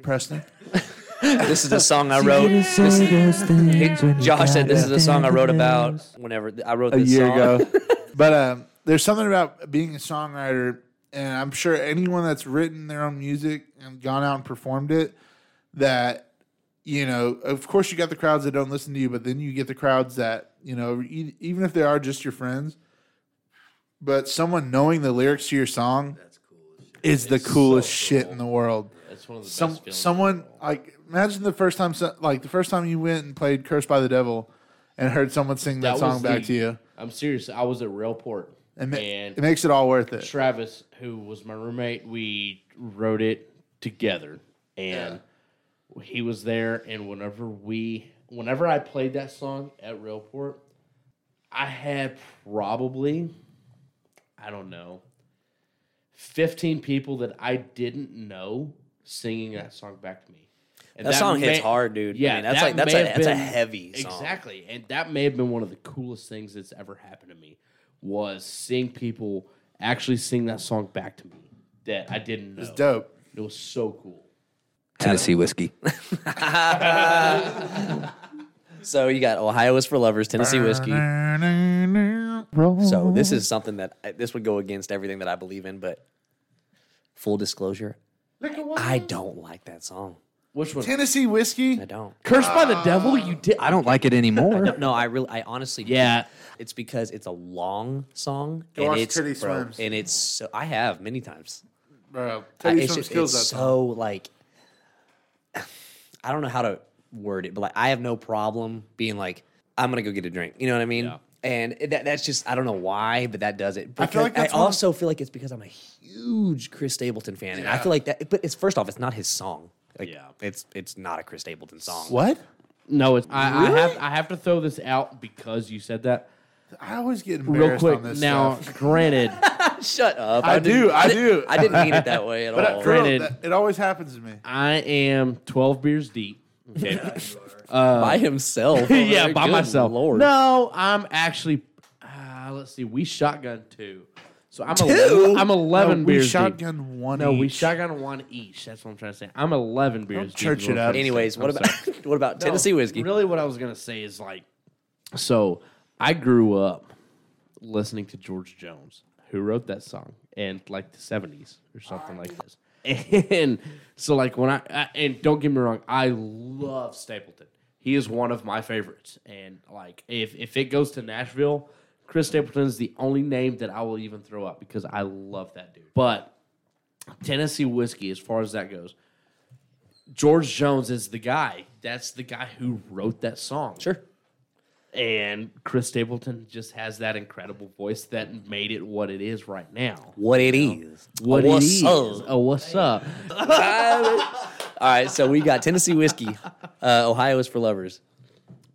Preston. This is a song I wrote. This, Hey, Josh said this is a song I wrote about whenever I wrote a this year song. ago. but um, there's something about being a songwriter, and I'm sure anyone that's written their own music and gone out and performed it, that you know, of course, you got the crowds that don't listen to you, but then you get the crowds that you know, even if they are just your friends, but someone knowing the lyrics to your song is the coolest shit in the world. That's one of the Some best feelings. someone like imagine the first time, like the first time you went and played "Cursed by the Devil" and heard someone sing that, That song was back the- to you. I'm serious. I was at Railport, It, ma- and it makes it all worth it. Travis, who was my roommate, we wrote it together, and he was there. And whenever we, whenever I played that song at Railport, I had probably, I don't know, fifteen people that I didn't know singing that song back to me. And That song hits hard, dude. I Yeah, mean, that's that like- that's may a- have that's a heavy song. Exactly, and that may have been one of the coolest things that's ever happened to me was seeing people actually sing that song back to me that I didn't know. It's dope. It was so cool. Tennessee whiskey. So you got Ohio is for lovers, Tennessee whiskey. So this is something that I- this would go against everything that I believe in, but full disclosure, I don't like that song. Which one? Tennessee whiskey. I don't. Cursed by the uh, devil. You did. I don't like it anymore. No, no, I really, I honestly, Yeah. It's because it's a long song Go and watch it's Teddy bro, Swims. and it's so I have many times. Bro, I- Teddy it's Swims just, kills it's that so song. like I don't know how to word it, but like I have no problem being like I'm gonna go get a drink. You know what I mean? Yeah. And that, that's just I don't know why, but that does it. I feel like Because that's I one of- also feel like it's because I'm a huge Chris Stapleton fan, and I feel like that. But it's first off, it's not his song. Like, Yeah. it's it's not a Chris Stapleton song. What? No, it's. I, I have. I have to throw this out because you said that. I always get Real quick. on this Now, stuff. granted, Shut up! I didn't- do, I do. I didn't mean it that way at But all. uh, for real, Granted- that- it always happens to me. I am 12 beers deep. Okay. by himself. yeah, by myself. Lord. No, I'm actually. Uh, let's see. We shotgun two, So I'm Two? 11, I'm 11 No, we beers deep. shotgun one. No, we each. shotgun one each. That's what I'm trying to say. I'm 11 beers deep. church is what it I'm up. trying to say. Anyways, what I'm about sorry. what about No, Tennessee whiskey? Really, what I was gonna say is like, so I grew up listening to George Jones, who wrote that song in like the '70s or something like this. And so, like when I, I and don't get me wrong, I love Stapleton. He is one of my favorites, and like if if it goes to Nashville, Chris Stapleton is the only name that I will even throw up because I love that dude. But Tennessee whiskey, as far as that goes, George Jones is the guy. That's the guy who wrote that song. Sure. And Chris Stapleton just has that incredible voice that made it what it is right now. What it is. What What's it is. up? Oh, what's up? All right, so we got Tennessee whiskey. Uh, Ohio is for lovers.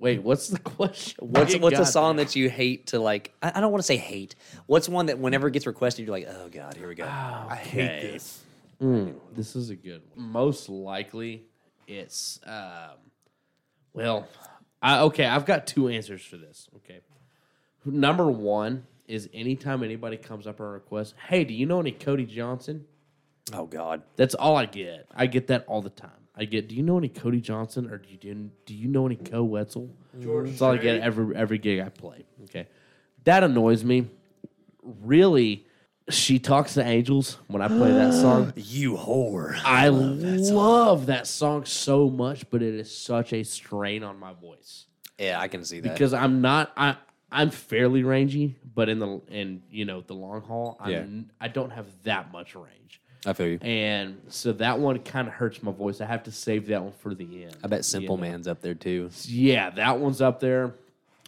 Wait, what's the question? What's what's a song that? that you hate to like? I, I don't want to say hate. What's one that whenever it gets requested, you're like, oh god, here we go. I hate this. This is a good one. Most likely, it's um, well, I, okay. I've got two answers for this. Okay, number one is anytime anybody comes up on a request, hey, do you know any Cody Johnson? Oh god. That's all I get. I get that all the time. I get, do you know any Cody Johnson or do you do, do you know any Koe Wetzel? That's all I get every every gig I play. Okay, that annoys me. Really, she talks to angels when I play that song. You whore. I love that song so much, but it is such a strain on my voice Yeah, I can see that. because I'm not I I'm fairly rangy, but in the in you know the long haul, I'm, Yeah. I don't have that much range. I feel you. And so that one kind of hurts my voice. I have to save that one for the end. I bet Simple you know? Man's up there too. Yeah, that one's up there.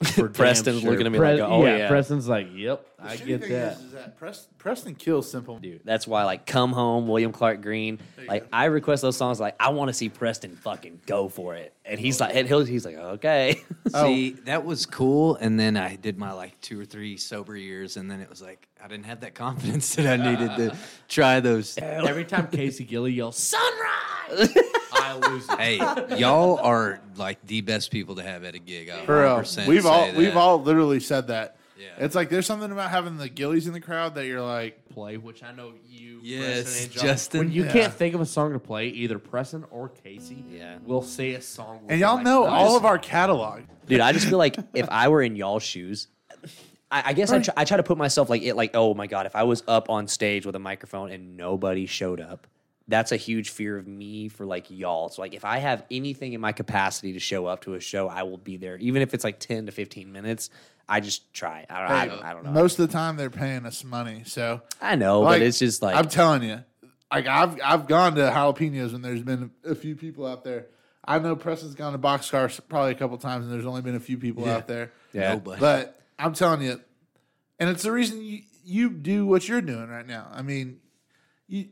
For damn Preston's looking at me like, oh, yeah. Preston's like, yep, I get thing that. Is, is that Preston, Preston kills simple. Dude, that's why like Come Home, William Clark Green. Like I request those songs. Like I want to see Preston fucking go for it, and he's oh, like, and he'll, he's like, okay. See, that was cool. And then I did my like two or three sober years, and then it was like I didn't have that confidence that I needed to try those. Every time Casey Gilly yells "Sunrise," I lose it. Hey, y'all are like the best people to have at a gig. I For real. 100% We've say all that. we've all literally said that. Yeah. It's like there's something about having the gillies in the crowd that you're like, play, which I know you, Yes, Preston, and Justin. When you Yeah. can't think of a song to play, either Preston or Casey, Yeah. will say a song. and y'all like, know "Nice." all of our catalog. Dude, I just feel like if I were in y'all's shoes, I, I guess I, try, I try to put myself like it, like oh my god, if I was up on stage with a microphone and nobody showed up, that's a huge fear of me for like y'all. So like if I have anything in my capacity to show up to a show, I will be there, even if it's like ten to fifteen minutes. I just try. I don't, I don't, I don't know. Most of the time they're paying us money, so I know, like, but it's just like I'm telling you, like I've I've gone to jalapenos when there's been a few people out there. I know Preston's gone to Boxcar probably a couple times, and there's only been a few people out there. Yeah. Nobody. But I'm telling you, and it's the reason you you do what you're doing right now. I mean, you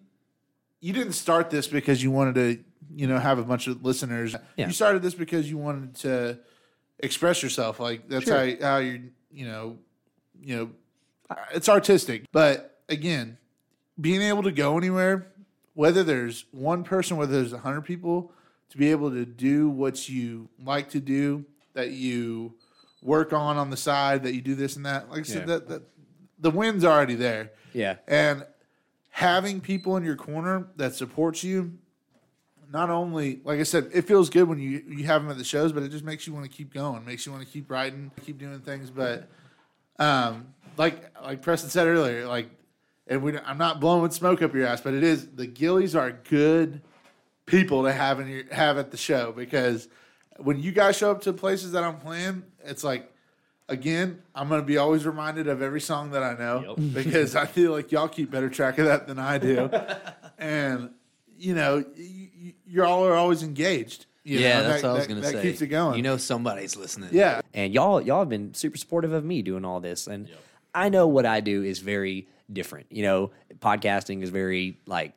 you didn't start this because you wanted to, you know, have a bunch of listeners. Yeah. You started this because you wanted to express yourself. Like that's how how you you know, you know, it's artistic. But again, being able to go anywhere, whether there's one person, whether there's a hundred people, to be able to do what you like to do, that you work on on the side, that you do this and that. Like I said, that, that the win's already there. yeah, And having people in your corner that supports you, not only like I said, it feels good when you you have them at the shows, but it just makes you want to keep going, makes you want to keep writing, keep doing things. But um, like like Preston said earlier, like, and we I'm not blowing smoke up your ass, but it is the Gillies are good people to have in your have at the show because when you guys show up to places that I'm playing, it's like again, I'm gonna be always reminded of every song that I know because I feel like y'all keep better track of that than I do, and you know, y- y- y'all are always engaged. you yeah, know, that's that- what I was that- gonna that say. keeps it going. You know, somebody's listening. yeah, and y'all y'all have been super supportive of me doing all this and i know what i do is very different you know podcasting is very like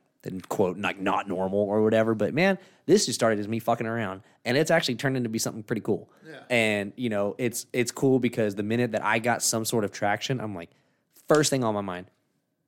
quote like not normal or whatever but man this just started as me fucking around and it's actually turned into be something pretty cool Yeah. and you know it's it's cool because the minute that i got some sort of traction i'm like first thing on my mind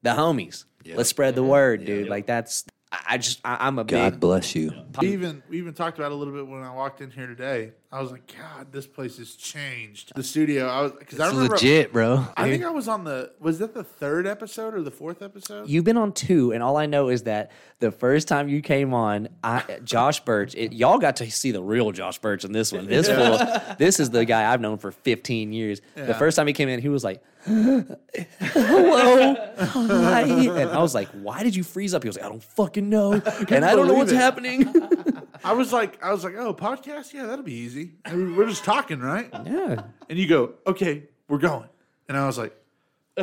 the homies let's spread the word dude like that's I I just I, i'm a God big bless you. We even we even talked about it a little bit when I walked in here today. I was like, God, this place has changed. The studio, I was because I remember. legit, bro. I think I was on the. Was that the third episode or the fourth episode? You've been on two, and all I know is that the first time you came on, I, Josh Birch, it, y'all got to see the real Josh Birch in this one. This fool, this is the guy I've known for 15 years. The first time he came in, he was like, "Hello, hi," and I was like, "Why did you freeze up?" He was like, "I don't fucking know, and I don't know what's it. happening." I was like, I was like, oh, podcast, yeah, that'll be easy. I mean, we're just talking, right? yeah, And you go, okay, we're going. And I was like,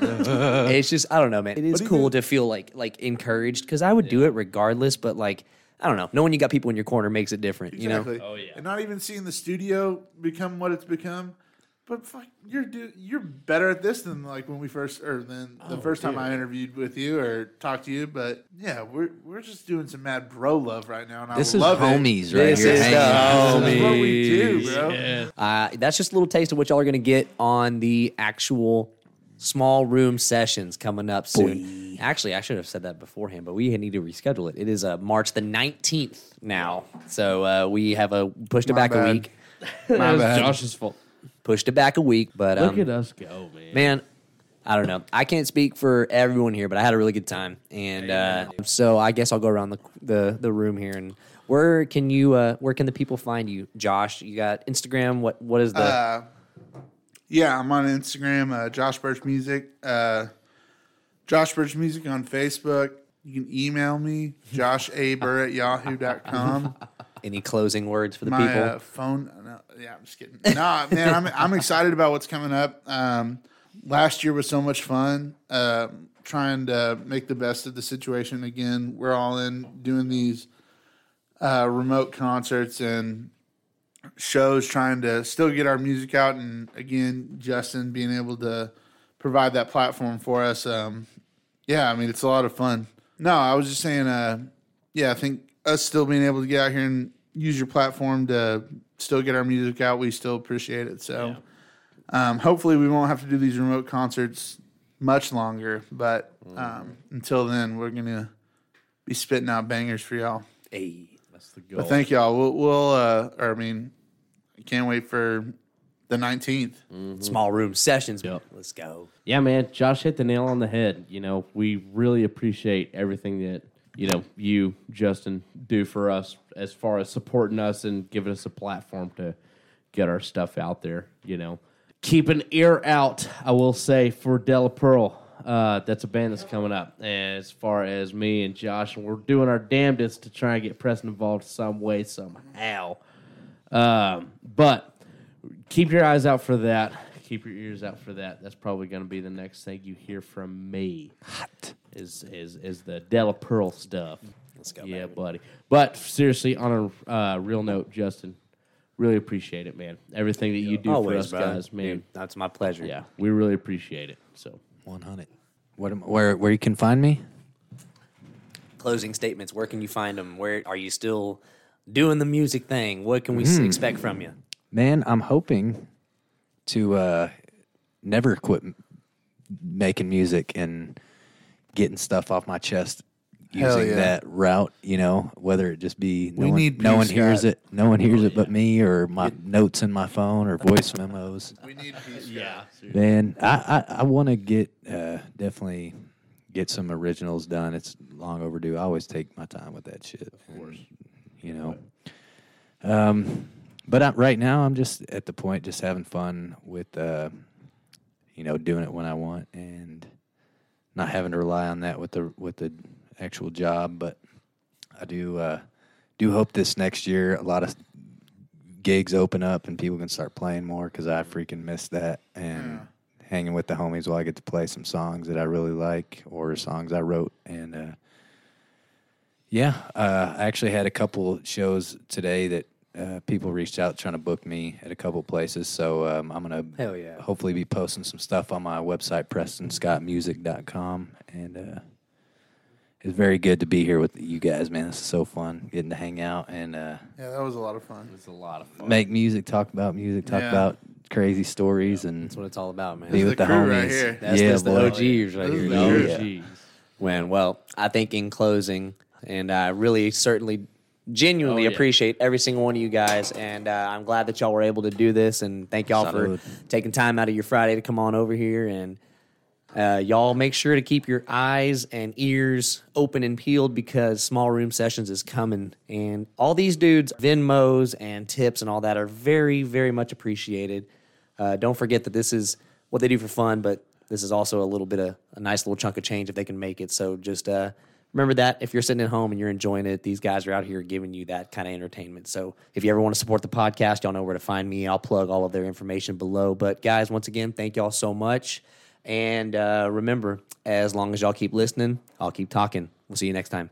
it's just I don't know, man. It is cool to feel like like encouraged because I would do it regardless, but like I don't know, knowing you got people in your corner makes it different, you know. exactly. Oh, yeah. And not even seeing the studio become what it's become. But fuck, you're do- you're better at this than like when we first or than the first time I interviewed with you or talked to you. But yeah, we're we're just doing some mad bro love right now, and This I is love homies it. right This here. is hanging the out. This is what we do, bro. Yeah. Uh, that's just a little taste of what y'all are going to get on the actual small room sessions coming up soon. Actually, I should have said that beforehand, but we need to reschedule it. It is uh, March the 19th now. So uh, we have a pushed it My back bad. a week. That was bad. Josh's fault. Pushed it back a week, but Look um, at us go, man. man, I don't know. I can't speak for everyone here, but I had a really good time, and uh, so I guess I'll go around the, the the room here. And where can you? Uh, where can the people find you, Josh? You got Instagram. What what is the? Uh, yeah, I'm on Instagram, uh, Josh Birch Music, uh, Josh Birch Music on Facebook. You can email me, joshaber at yahoo.com. any closing words for the My people? uh, phone, no, yeah, I'm just kidding. No, man, I'm, I'm excited about what's coming up. Um, last year was so much fun. Um trying to make the best of the situation again. We're all in doing these uh, remote concerts and shows trying to still get our music out and again justin being able to provide that platform for us um, yeah i mean it's a lot of fun no i was just saying uh, yeah i think us still being able to get out here and use your platform to still get our music out we still appreciate it so um, hopefully we won't have to do these remote concerts much longer but um, until then we're gonna be spitting out bangers for y'all Hey. That's the goal. but thank y'all. We'll, we'll uh, or I mean, I can't wait for the 19th. Small room sessions. Yep. Let's go. Yeah, man, Josh hit the nail on the head. You know, we really appreciate everything that you know you, Justin, do for us as far as supporting us and giving us a platform to get our stuff out there. You know, keep an ear out. I will say for Della Pearl. Uh, that's a band that's coming up. And as far as me and Josh, and we're doing our damnedest to try and get Preston involved some way, somehow. Um, but keep your eyes out for that. Keep your ears out for that. That's probably going to be the next thing you hear from me. Hot is is is the Della Pearl stuff. Let's go. Yeah, baby. buddy. But seriously, on a uh, real note, Justin, really appreciate it, man. Everything that you do for us bro. guys, man. Dude, that's my pleasure. Yeah, we really appreciate it. So 100. What am, where where you can find me? Closing statements. Where can you find them? Where are you still doing the music thing? What can we s expect from you? Man, I'm hoping to uh, never quit m- making music and getting stuff off my chest Hell using yeah. that route. You know, whether it just be no We one, need no Peter one hears Scott. it, no one hears it but me, or my notes in my phone, or voice memos. We need peace. yeah, Man, I I, I want to get uh, definitely get some originals done. It's long overdue. I always take my time with that shit. Of course, you know. Um, but I, right now I'm just at the point, just having fun with, uh, you know, doing it when I want and not having to rely on that with the with the actual job. But I do uh, do hope this next year a lot of gigs open up and people can start playing more because I freaking miss that and hanging with the homies while I get to play some songs that I really like or songs I wrote and uh, yeah, uh, I actually had a couple shows today that uh, people reached out trying to book me at a couple places. So um, I'm gonna Hell yeah. hopefully be posting some stuff on my website prestonscottmusic.com and uh, it's very good to be here with you guys, man. This is so fun getting to hang out and uh, Yeah, that was a lot of fun. it's a lot of fun. make music, talk about music, talk Yeah. about crazy stories, and That's what it's all about, man. be with the the, crew homies. right here. That's, yeah, that's the boy. OGs right This is here. the dog. crew. Jeez. Man, well, I think in closing, and I really certainly genuinely Oh, yeah. appreciate every single one of you guys, and uh, I'm glad that y'all were able to do this. And thank y'all Salud. for taking time out of your Friday to come on over here. And uh, y'all make sure to keep your eyes and ears open and peeled because Small Room Sessions is coming. And all these dudes, Venmos and tips and all that, are very, very much appreciated. Uh, don't forget that this is what they do for fun, but this is also a little bit of a nice little chunk of change if they can make it. So just uh, remember that if you're sitting at home and you're enjoying it, these guys are out here giving you that kind of entertainment. So if you ever want to support the podcast, y'all know where to find me. I'll plug all of their information below. But guys, once again, thank y'all so much. And uh, remember, as long as y'all keep listening, I'll keep talking. We'll see you next time.